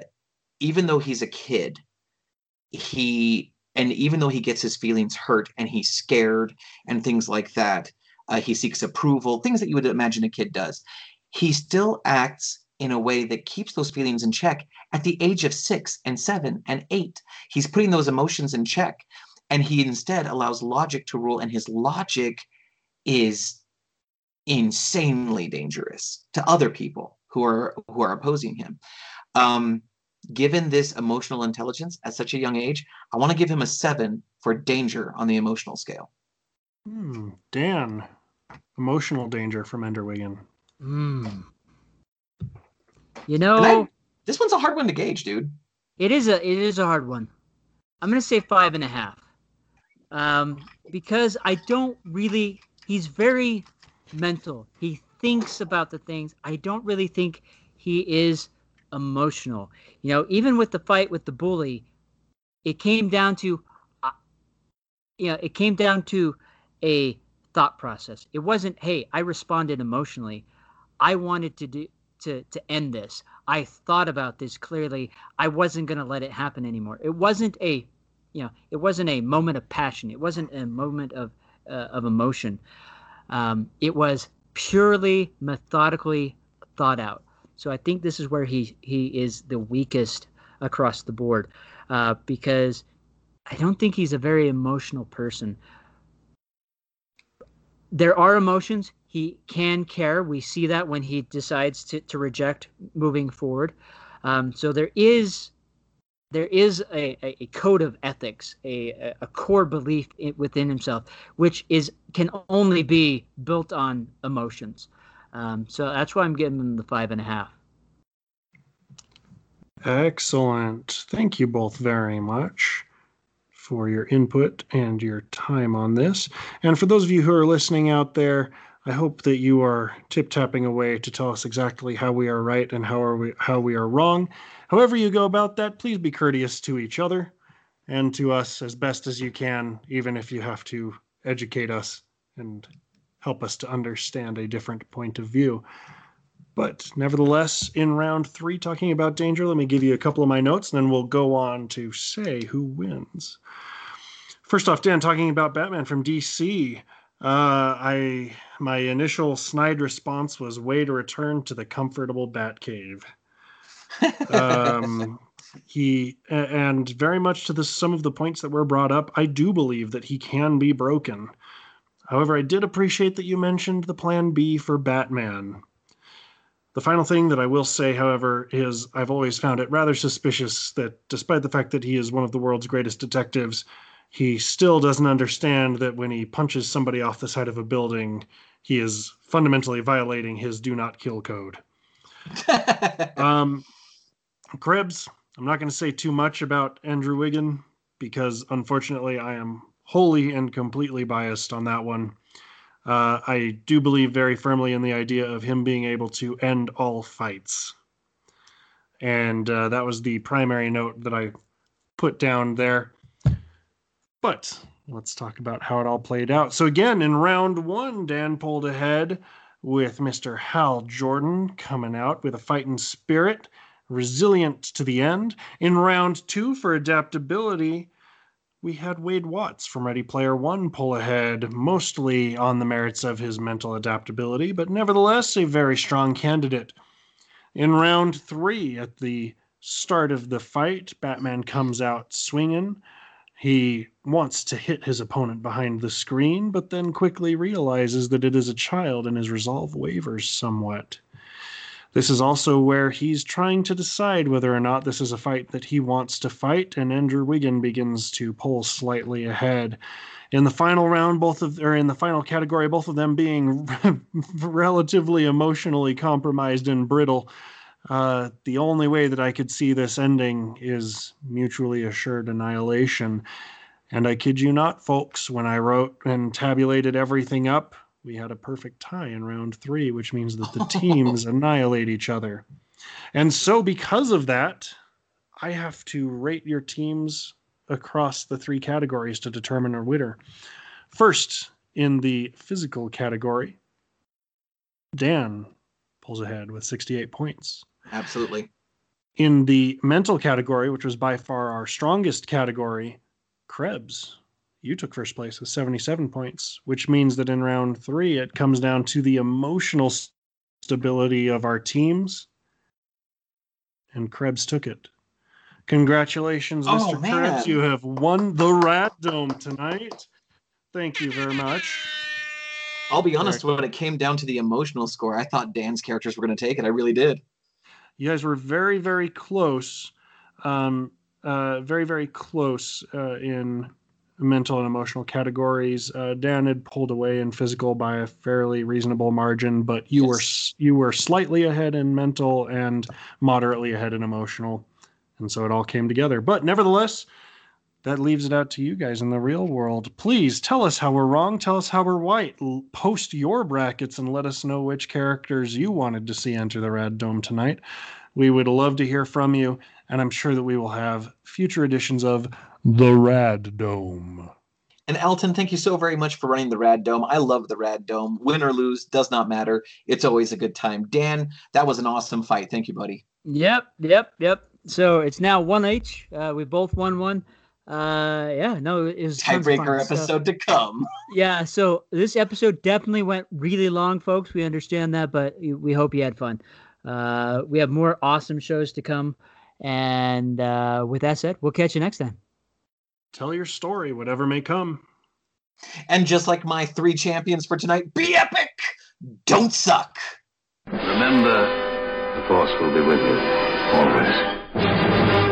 even though he's a kid, he, and even though he gets his feelings hurt and he's scared and things like that, uh, he seeks approval, things that you would imagine a kid does. He still acts in a way that keeps those feelings in check at the age of six and seven and eight. He's putting those emotions in check and he instead allows logic to rule and his logic is insanely dangerous to other people who are who are opposing him um, given this emotional intelligence at such a young age i want to give him a seven for danger on the emotional scale Hmm, Dan, emotional danger from Ender Wiggin. Mm. You know, I- this one's a hard one to gauge dude it is a it is a hard one. I'm gonna say five and a half, um, because I don't really. He's very mental. He thinks about the things. I don't really think he is emotional. You know, even with the fight with the bully, it came down to, uh, you know, it came down to a thought process. It wasn't, hey, I responded emotionally. I wanted to do to to end this. I thought about this clearly. I wasn't going to let it happen anymore. It wasn't a, you know, it wasn't a moment of passion. It wasn't a moment of uh, of emotion. Um, it was purely methodically thought out. So I think this is where he he is the weakest across the board, uh, because I don't think he's a very emotional person. There are emotions. He can care. We see that when he decides to, to reject moving forward. Um, so there is there is a, a, code of ethics, a, a- a core belief within himself, which is can only be built on emotions. Um, so that's why I'm giving him the five and a half. Excellent. Thank you both very much for your input and your time on this. And for those of you who are listening out there, I hope that you are tip tapping away to tell us exactly how we are right and how are we how we are wrong. However you go about that, please be courteous to each other and to us as best as you can, even if you have to educate us and help us to understand a different point of view. But nevertheless, in round three, talking about danger, let me give you a couple of my notes, and then we'll go on to say who wins. First off, Dan, talking about Batman from DC. Uh, I my initial snide response was way to return to the comfortable Batcave. Um, he and very much to the some of the points that were brought up, I do believe that he can be broken. However, I did appreciate that you mentioned the Plan B for Batman. The final thing that I will say, however, is I've always found it rather suspicious that despite the fact that he is one of the world's greatest detectives, he still doesn't understand that when he punches somebody off the side of a building, he is fundamentally violating his do not kill code. Um, Krebs, I'm not going to say too much about Andrew Wiggin because unfortunately I am wholly and completely biased on that one. Uh, I do believe very firmly in the idea of him being able to end all fights. And uh, that was the primary note that I put down there. But let's talk about how it all played out. So, again, in round one, Dan pulled ahead with Mr. Hal Jordan coming out with a fighting spirit, resilient to the end. In round two, for adaptability, we had Wade Watts from Ready Player One pull ahead, mostly on the merits of his mental adaptability, but nevertheless a very strong candidate. In round three, at the start of the fight, Batman comes out swinging. He wants to hit his opponent behind the screen, but then quickly realizes that it is a child and his resolve wavers somewhat. This is also where he's trying to decide whether or not this is a fight that he wants to fight, and Andrew Wiggin begins to pull slightly ahead. In the final round, both of or in the final category, both of them being relatively emotionally compromised and brittle. Uh, the only way that I could see this ending is mutually assured annihilation. And I kid you not, folks, when I wrote and tabulated everything up, we had a perfect tie in round three, which means that the teams annihilate each other. And so, because of that, I have to rate your teams across the three categories to determine a winner. First, in the physical category, Dan pulls ahead with 68 points. Absolutely. In the mental category, which was by far our strongest category, Krebs you took first place with 77 points, which means that in round three, it comes down to the emotional stability of our teams. And Krebs took it. Congratulations, Oh, Mr. Krebs. You have won the Rad Dome tonight. Thank you very much. I'll be honest, when it came down to the emotional score, I thought Dan's characters were going to take it. I really did. You guys were very, very close. Um, uh, very, very close uh, in mental and emotional categories. Uh, Dan had pulled away in physical by a fairly reasonable margin, but you were Yes. s- you were slightly ahead in mental and moderately ahead in emotional, and so it all came together. But nevertheless, that leaves it out to you guys in the real world. Please tell us how we're wrong. Tell us how we're right. Post your brackets and let us know which characters you wanted to see enter the Rad Dome tonight. We would love to hear from you, and I'm sure that we will have future editions of the Rad Dome. And Elton, thank you so very much for running the Rad Dome. I love the Rad Dome. Win or lose, does not matter. It's always a good time. Dan, that was an awesome fight. Thank you, buddy. Yep, yep, yep. So it's now 1H. Uh, we both won one. Uh, yeah, no, it was tons of Tiebreaker stuff. episode to come. Yeah, so this episode definitely went really long, folks. We understand that, but we hope you had fun. Uh, we have more awesome shows to come. And uh, with that said, we'll catch you next time. Tell your story, whatever may come. And just like my three champions for tonight, be epic! Don't suck! Remember, the Force will be with you, always.